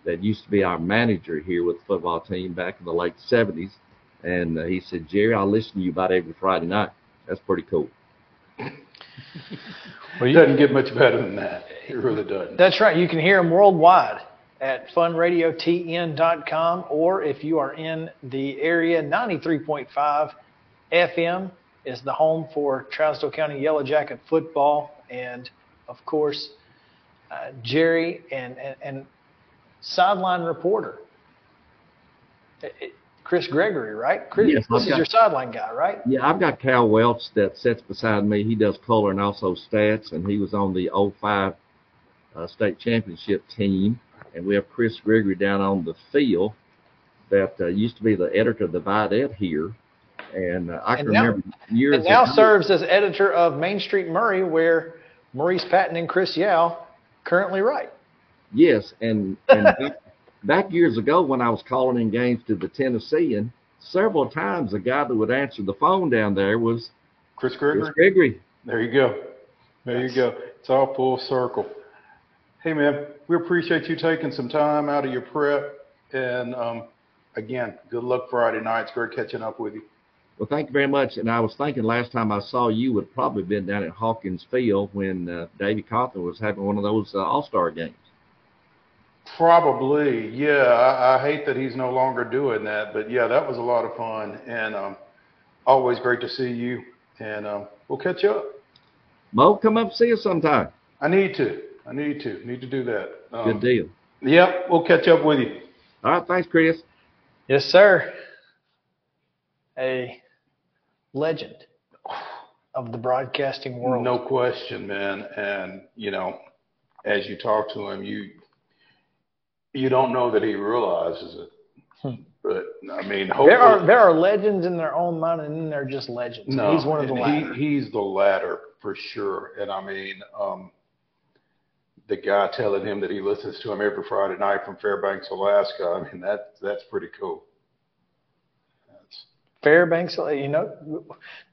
that used to be our manager here with the football team back in the late 70s. And uh, he said, Jerry, I'll listen to you about every Friday night. That's pretty cool. well, you, doesn't get much better than that. It really doesn't. That's right. You can hear him worldwide at funradiotn.com, or if you are in the area, 93.5 FM is the home for Trousdale County Yellow Jacket football. And of course, uh, Jerry and, and, and sideline reporter. Chris Gregory, right? Chris, yes, this is got, your sideline guy, right? Yeah, I've got Cal Welch that sits beside me. He does color and also stats, and he was on the 05 uh, state championship team. And we have Chris Gregory down on the field that uh, used to be the editor of the Vidette here. And uh, I and can now, remember years And now serves as editor of Main Street Maury, where Maurice Patton and Chris Yao currently write. Yes, and, and back, back years ago when I was calling in games to the Tennessean, several times the guy that would answer the phone down there was Chris Gregory. Chris Gregory. There you go. There you go. It's all full circle. Hey man, we appreciate you taking some time out of your prep, and um, again, good luck Friday night. It's great catching up with you. Well, thank you very much. And I was thinking last time I saw you would probably been down at Hawkins Field when uh, Davey Cawthon was having one of those uh, All Star games. Probably, yeah. I, I hate that he's no longer doing that, but yeah, that was a lot of fun, and um, always great to see you. And um, we'll catch up. Mo, come up see us sometime. I need to. I need to. Need to do that. Um, Good deal. Yep, we'll catch up with you. All right, thanks, Chris. Yes, sir. A legend of the broadcasting world. No question, man. And you know, as you talk to him, you you don't know that he realizes it. Hmm. But I mean, hopefully, There are there are legends in their own mind, and then they're just legends. no, He's one of the and latter. He, he's the latter for sure. And I mean, um, the guy telling him that he listens to him every Friday night from Fairbanks, Alaska. I mean, that that's pretty cool. Fairbanks, you know,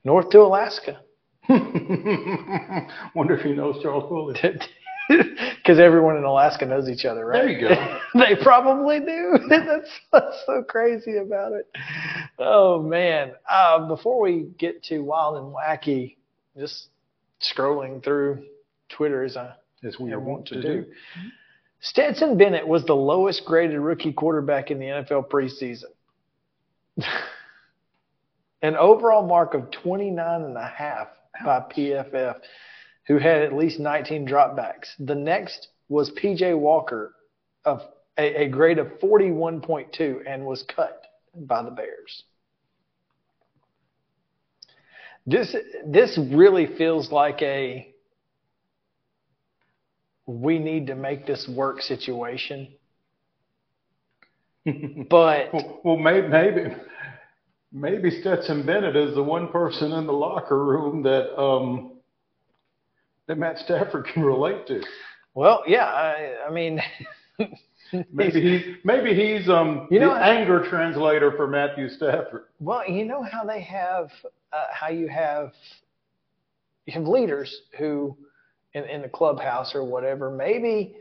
north to Alaska. Wonder if he knows Charles Williams. Because everyone in Alaska knows each other, right? There you go. they probably do. that's what's so crazy about it. Oh man! Uh, before we get to wild and wacky, just scrolling through Twitter as I As we want to do. do. Stetson Bennett was the lowest graded rookie quarterback in the NFL preseason. An overall mark of 29 and a half by PFF, who had at least 19 dropbacks. The next was PJ Walker of a, a grade of 41.2 and was cut by the Bears. This this really feels like a we need to make this work situation. But well, well, maybe maybe maybe Stetson Bennett is the one person in the locker room that um that Matt Stafford can relate to. well, yeah, I, I mean, Maybe he's maybe he's um You know- anger translator for Matthew Stafford. Well, you know how they have, uh, how you have, you have leaders who, in, in the clubhouse or whatever, maybe,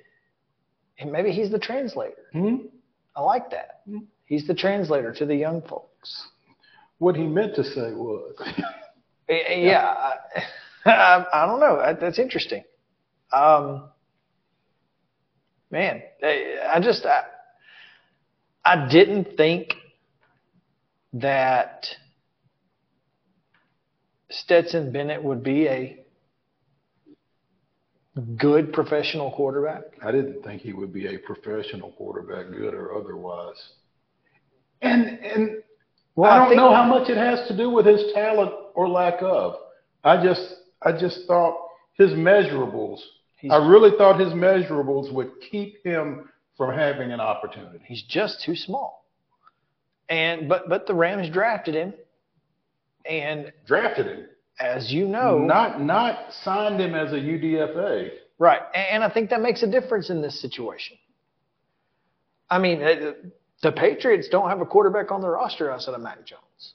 maybe he's the translator. Hmm? I like that. He's the translator to the young folks. What he meant to say was eh, Yeah, I, I, I don't know. That- That's interesting. Um, man, I just I, I didn't think that Stetson Bennett would be a good professional quarterback. I didn't think he would be a professional quarterback, good or otherwise. And and Well, I I don't think- know how much it has to do with his talent or lack of. I just I just thought his measurables. I really thought his measurables would keep him from having an opportunity. He's just too small. And but but the Rams drafted him, and Drafted him, as you know, not not signed him as a UDFA. Right. And I think that makes a difference in this situation. I mean, uh, the Patriots don't have a quarterback on their roster outside of Mac Jones.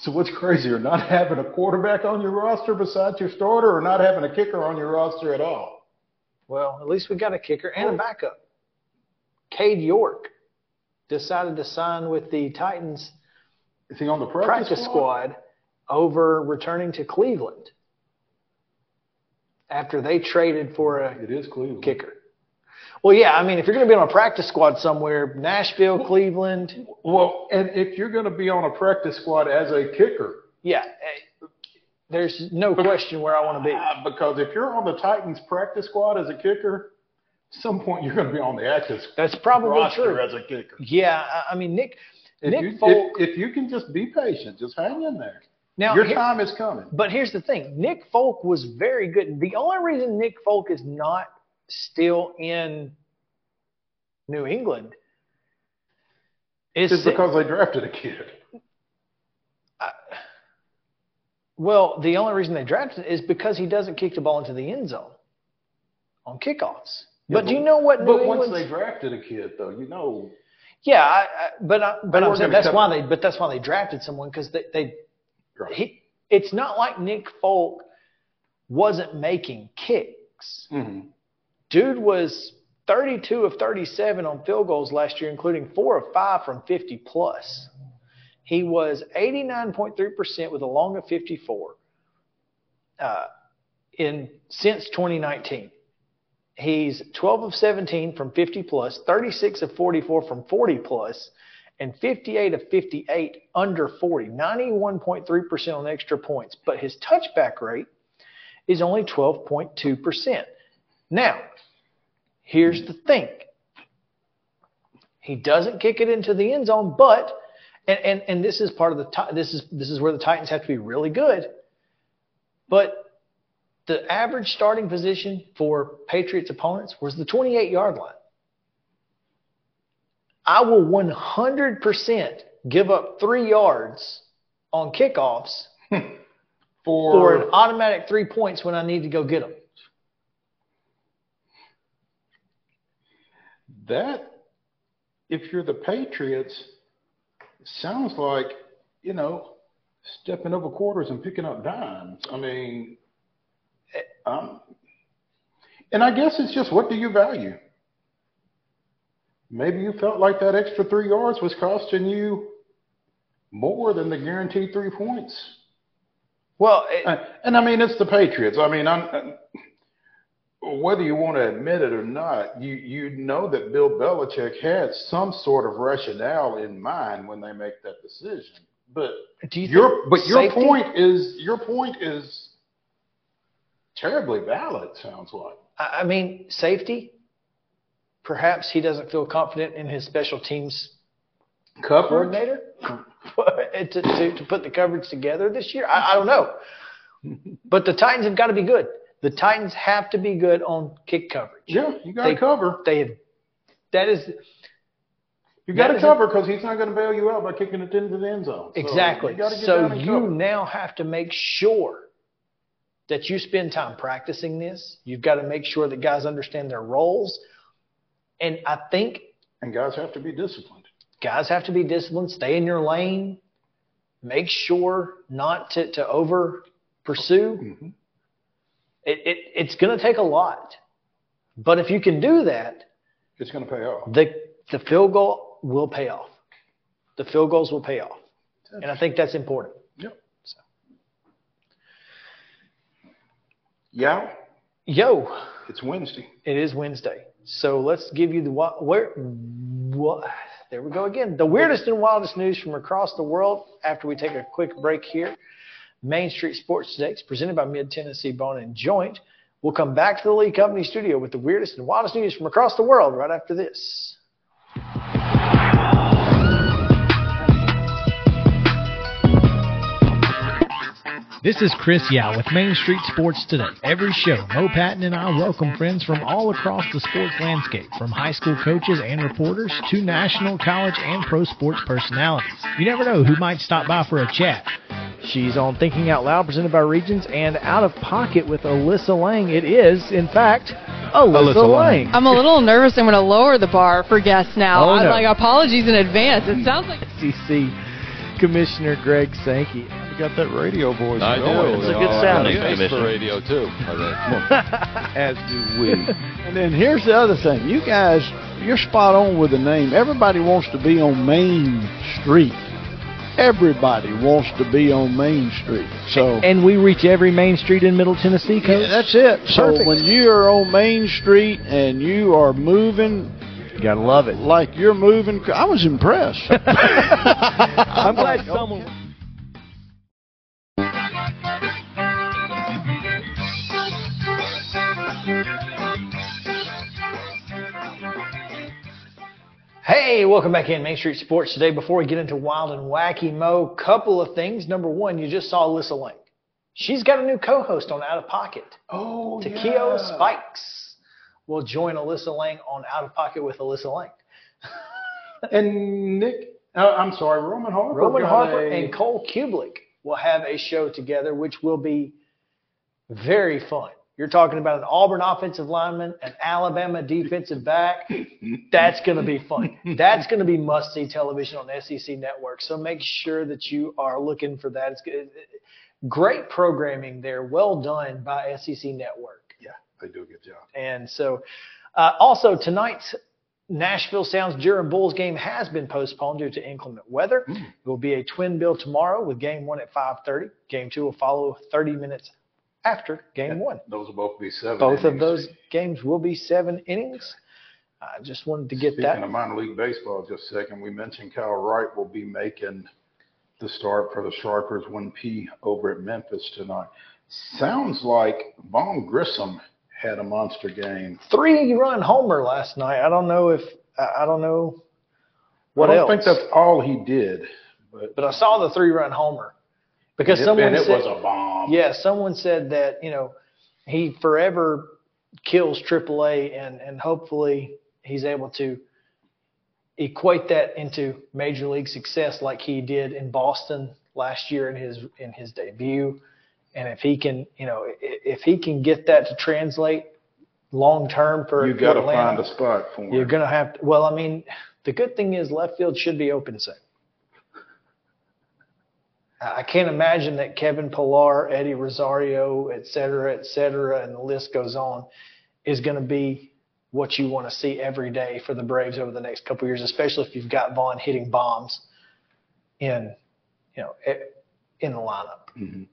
So what's crazier, not having a quarterback on your roster besides your starter, or not having a kicker on your roster at all? Well, at least we got a kicker and a backup. Cade York decided to sign with the Titans Is he on the practice, practice squad over returning to Cleveland after they traded for a It is Cleveland. kicker. Well, yeah, I mean, if you're going to be on a practice squad somewhere, Nashville, Cleveland, Well, and if you're going to be on a practice squad as a kicker, yeah, eh, there's no question where I want to be. uh, because if you're on the Titans practice squad as a kicker, at some point you're going to be on the active That's probably roster true. as a kicker. Yeah, I- I mean, Nick, If Nick you, Folk. if, if you can just be patient, just hang in there. now, Your here- time is coming. But here's the thing: Nick Folk was very good. The only reason Nick Folk is not still in New England is It's because they drafted a kid. well, the only reason they drafted is because he doesn't kick the ball into the end zone on kickoffs. Yeah, but, do you know what? But New once England's- they drafted a kid, though, you know, Yeah, I, I, but I, but I'm saying that's cut- why they but that's why they drafted someone because they, they Right. he it's not like Nick Folk wasn't making kicks. mhm. Dude was 32 of 37 on field goals last year, including four of five from 50 plus. He was 89.3% with a long of 54 uh, in since 2019. He's 12 of 17 from 50 plus, 36 of 44 from 40 plus, and 58 of 58 under 40, 91.3% on extra points. But his touchback rate is only 12.2%. Now, here's the thing. He doesn't kick it into the end zone, but and and, and this is part of the this is this is where the Titans have to be really good. But the average starting position for Patriots opponents was the 28 yard line. I will 100% give up three yards on kickoffs For, for an automatic three points when I need to go get them. That, if you're the Patriots, sounds like, you know, stepping over quarters and picking up dimes. I mean, um, and I guess it's just what do you value? Maybe you felt like that extra three yards was costing you more than the guaranteed three points. Well, Uh, and I mean, it's the Patriots. I mean, I'm, whether you want to admit it or not, you you know that Bill Belichick had some sort of rationale in mind when they make that decision. But Do you your but your safety- point is your point is terribly valid. Sounds like. I I mean, safety. Perhaps he doesn't feel confident in his special teams Coverage? coordinator to, to, to put the coverage together this year. I, I don't know. But the Titans have got to be good. The Titans have to be good on kick coverage. Yeah, you got to cover. They have. That is You got to cover because he's not going to bail you out by kicking it into the end zone. So Exactly. you So you cover. now have to make sure that you spend time practicing this. You've got to make sure that guys understand their roles. And I think and guys have to be disciplined. guys have to be disciplined, stay in your lane, make sure not to, to over pursue. Mm-hmm. It, it, it's going to take a lot. But if you can do that, It's going to pay off. the, the field goal will pay off. The field goals will pay off. And I think that's important. Yep. So. Yeah, Yo, it's Wednesday. It is Wednesday. So let's give you the where what there we go again. The weirdest and wildest news from across the world after we take a quick break here. Main Street Sports Today presented by Mid Tennessee Bone and Joint. We'll come back to the Lee Company studio with the weirdest and wildest news from across the world right after this. This is Chris Yao with Main Street Sports Today. Every show, Mo Patton and I welcome friends from all across the sports landscape, from high school coaches and reporters to national, college, and pro sports personalities. You never know who might stop by for a chat. She's on Thinking Out Loud, presented by Regions, and Out of Pocket with Alyssa Lang. It is, in fact, Alyssa, Alyssa Lang. I'm a little nervous. I'm going to lower the bar for guests now. Oh, I'm no. like, apologies in advance. It sounds like SEC Commissioner Greg Sankey. You got that radio voice. I going. do. It's a good oh, sound. got a Thanks, face for Commissioner. radio too. As do we. And then here's the other thing. You guys, you're spot on with the name. Everybody wants to be on Main Street. Everybody wants to be on Main Street. So And we reach every main street in Middle Tennessee, Coach. yeah, that's it. So Perfect. when you are on Main Street and you are moving, you gotta love it. Like you're moving. I was impressed. I'm glad someone. Hey, welcome back in Main Street Sports today. Before we get into wild and wacky mo, couple of things. Number one, you just saw Alyssa Lang. She's got a new co-host on Out of Pocket. Oh, Takeo yeah. Spikes will join Alyssa Lang on Out of Pocket with Alyssa Lang. And Nick, uh, I'm sorry, Roman Harper. Roman Harper a- and Cole Cubelic will have a show together, which will be very fun. You're talking about an Auburn offensive lineman, an Alabama defensive back. That's going to be fun. That's going to be must see television on SEC network. So make sure that you are looking for that. It's good. great programming there. Well done by SEC Network. Yeah, they do a good job. And so, uh, also tonight's Nashville Sounds Durham Bulls game has been postponed due to inclement weather. It will be a twin bill tomorrow with game one at 5:30. Game two will follow 30 minutes after game one. Those will both be seven. Both of those games will be seven innings. I just wanted to get Speaking that. of minor league baseball, just a second, we mentioned Kyle Wright will be making the start for the Stripers 1P over at Memphis tonight. Sounds like Vaughn Grissom had a monster game. Three run homer last night. I don't know if I don't know what I don't else. think that's all he did, but but I saw the three run homer because it, someone and it said, was a bomb. Yeah, someone said that you know he forever kills AAA, and and hopefully he's able to equate that into major league success like he did in Boston last year in his in his debut. And if he can, you know, if he can get that to translate long term for You got to find a spot for him. you're gonna have to. Well, I mean, the good thing is left field should be open soon. I can't imagine that Kevin Pillar, Eddie Rosario, et cetera, et cetera, and the list goes on, is going to be what you want to see every day for the Braves over the next couple of years, especially if you've got Vaughn hitting bombs in, you know, in the lineup. Mhm.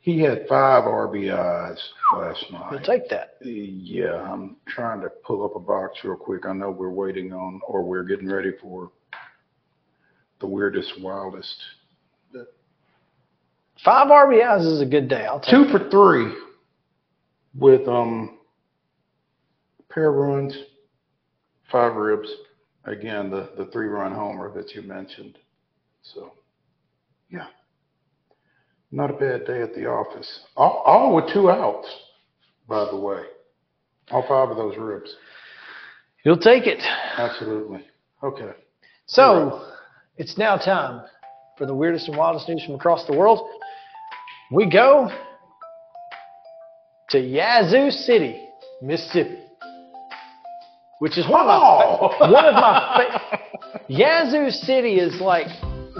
He had five RBIs last night. You'll take that. Yeah, I'm trying to pull up a box real quick. I know we're waiting on, or we're getting ready for the weirdest, wildest. Five RBIs is a good day. I'll take Two for three with um pair of runs, five ribs. Again, the the three run homer that you mentioned. So, yeah, not a bad day at the office. All, all with two outs, by the way. All five of those ribs. You'll take it. Absolutely. Okay. So it's now time for the weirdest and wildest news from across the world. We go to Yazoo City, Mississippi, which is one of my one of my fa- Yazoo City is like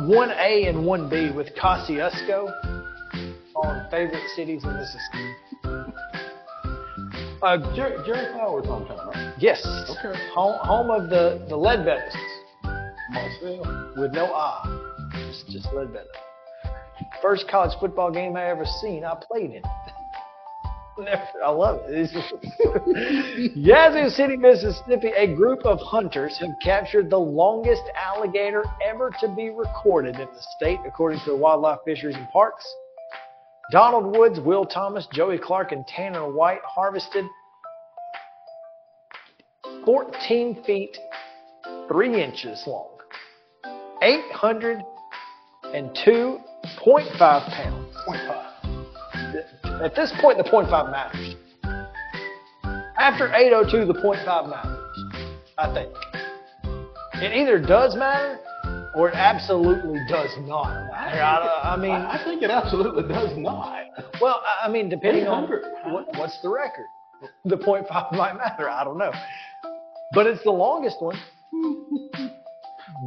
one A and one B with Kosciusko on favorite cities in Mississippi. Uh, Jerry, Jerry Flowers on time, right? yes, Okay. home, home of the the Ledbetters Marcel. with no I. It's just Ledbetter. First college football game I ever seen, I played in. I love it. Yazoo City, Mississippi, a group of hunters have captured the longest alligator ever to be recorded in the state, according to the Wildlife Fisheries and Parks. Donald Woods, Will Thomas, Joey Clark, and Tanner White harvested 14 feet 3 inches long, 802.5 pounds. At this point, the 0.5 matters. After 802, the 0.5 matters, I think. It either does matter or it absolutely does not matter. I, I mean, I, think it absolutely does not. well, I- mean, depending on what, what's the record. The 0.5 might matter. I don't know. But it's the longest one.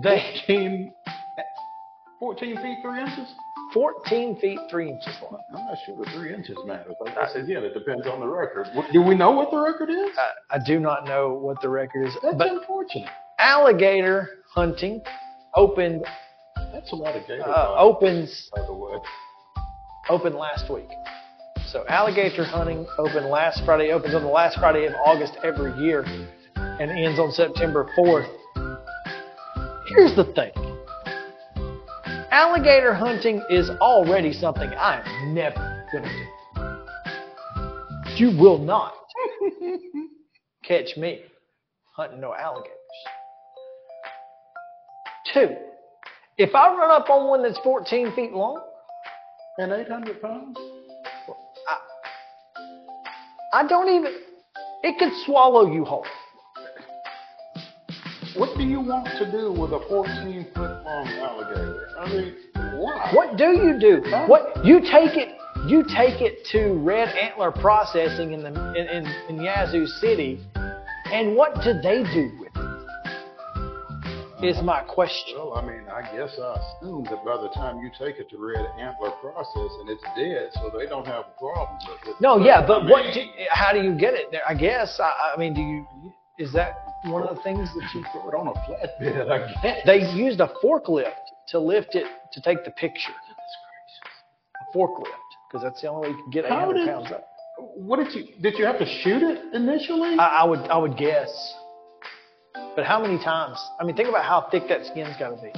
They 14, 14 feet, 3 inches? 14 feet 3 inches long. I'm not sure what 3 inches matters. Like I said, again, it depends on the record. Do we know what the record is? I, I do not know what the record is. That's but unfortunate. alligator hunting opened That's a lot of gator uh, opens by the way. opened last week. So alligator hunting opened last Friday. Opens on the last Friday of August every year, and ends on September 4th. Here's the thing. Alligator hunting is already something I am never gonna do. You will not catch me hunting no alligators. Two, if I run up on one that's 14 feet long, And 800 pounds? I don't even. It could swallow you whole. What do you want to do with a 14 foot long alligator? I mean, why? What do you do? What you take it? You take it to Red Antler Processing in the in, in, in Yazoo City, and what do they do with it? Is my question. Well, I mean, I guess I assume that by the time you take it to Red Antler Process and it's dead, so they don't have a problem with it. No, yeah, but I what? mean, Do, how do you get it there? I guess. I, I mean, do you? Is that one of the things that you Throw it on a flatbed, I guess. they used a forklift to lift it to take the picture. A forklift, because that's the only way you can get How 800 did- pounds up. What did you, did you have to shoot it initially? I, I would I would guess. But how many times? I mean, think about how thick that skin's got to be.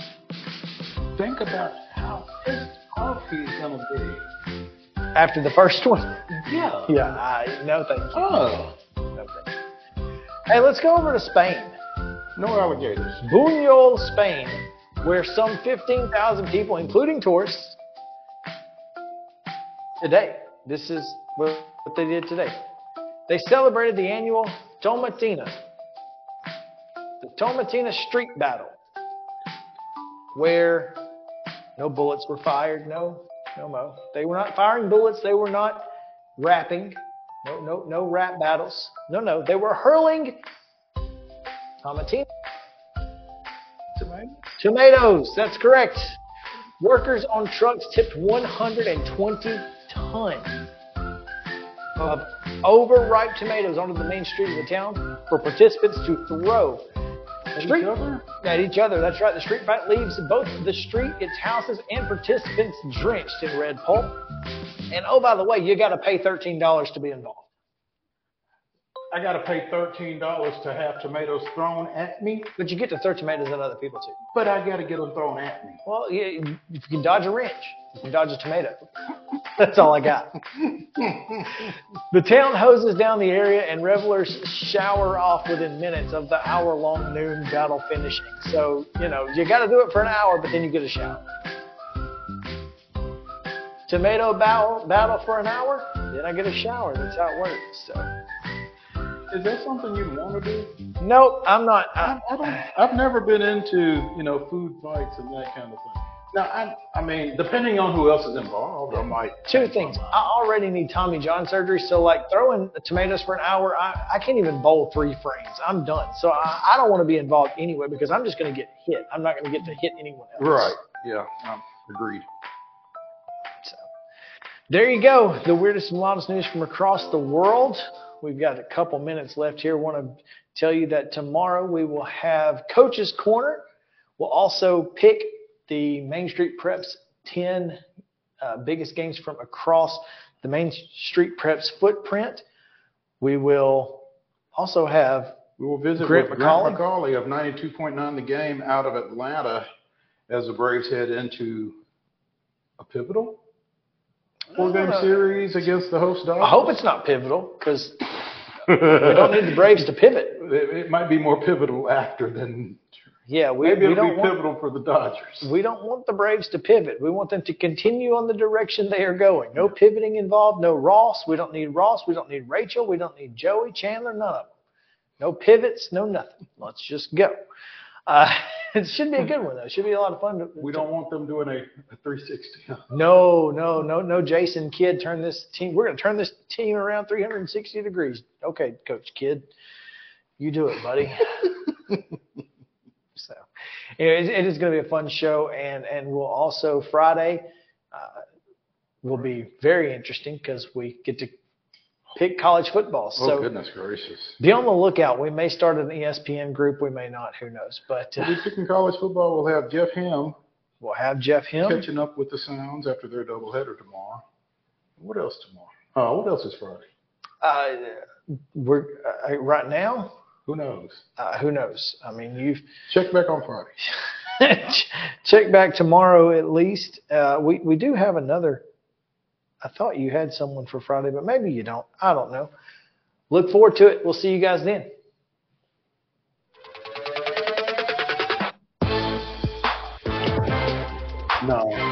Think about how pissed off he's gonna be. After the first one. Yeah. Yeah. I, no, thank you. Oh. No, thank you. Hey, let's go over to Spain. No alligators. Buñol, Spain, where some 15,000 people, including tourists, today, this is what what they did today. They celebrated the annual Tomatina, the Tomatina Street Battle, where no bullets were fired, no, no mo. They were not firing bullets, they were not rapping, no, no, no rap battles. No, no, they were hurling Tomatina. Tomatoes, Tomatoes. that's correct. Workers on trucks tipped 120 tons of overripe tomatoes onto the main street of the town for participants to throw. At Street- each other? At each other, that's right. The street fight leaves both the street, its houses, and participants drenched in red pulp. Mm-hmm. And oh, by the way, you got to pay $13 to be involved. I gotta pay thirteen dollars to have tomatoes thrown at me, But you get to throw tomatoes at other people too. but I gotta get them thrown at me. Well, yeah, you can dodge a wrench, you can dodge a tomato. That's all I got. The town hoses down the area and revelers shower off within minutes of the hour long noon battle finishing. So, you know, you got to do it for an hour, but then you get a shower. Tomato battle, battle for an hour, then I get a shower. That's how it works. So, Is that something you'd want to do? nope, I'm not. I, I don't. I've never been into you know food fights and that kind of thing. Now, I, I mean, depending on who else is involved, I might. Two things. I already need Tommy John surgery, so like throwing the tomatoes for an hour, I, I can't even bowl three frames. I'm done. So I, I don't want to be involved anyway because I'm just going to get hit. I'm not going to get to hit anyone else. Right. Yeah. Um, agreed. There you go. The weirdest and wildest news from across the world. We've got a couple minutes left here. Want to tell you that tomorrow we will have Coach's Corner. We'll also pick the Main Street Preps 10 uh, biggest games from across the Main Street Preps footprint. We will also have We will visit Grant with McAuley. Grant McAuley of 92.9 The Game out of Atlanta as the Braves head into a pivotal four-game Uh, series against the host Dodgers. I hope it's not pivotal because we don't need the Braves to pivot. It, it might be more pivotal after than Yeah, we, maybe we it'll don't be want, pivotal for the Dodgers. We don't want the Braves to pivot. We want them to continue on the direction they are going. No pivoting involved. No Ross. We don't need Ross. We don't need Rachel. We don't need Joey Chandler. None of them. No pivots. No nothing. Let's just go. Uh, it should be a good one though. It should be a lot of fun. To, We don't want them doing a, a 360. No, no, no, no. Jason Kidd, turn this team. We're going to turn this team around 360 degrees. Okay, Coach Kidd, you do it, buddy. so, anyway, it, it is going to be a fun show, and and we'll also Friday uh, will be very interesting because we get to pick college football. Oh, So goodness gracious. be on the lookout. We may start an ESPN group. We may not. Who knows? But uh, We'll be picking college football. We'll have Jeff Hem we'll have Jeff Hill. catching up with the Sounds after their doubleheader tomorrow. What else tomorrow? Oh, what else is Friday? Uh, we're uh, right now. Who knows? Uh, who knows? I mean, you've Check back on Friday. check back tomorrow at least. Uh, we we do have another. I thought you had someone for Friday, but maybe you don't. I don't know. Look forward to it. We'll see you guys then. No.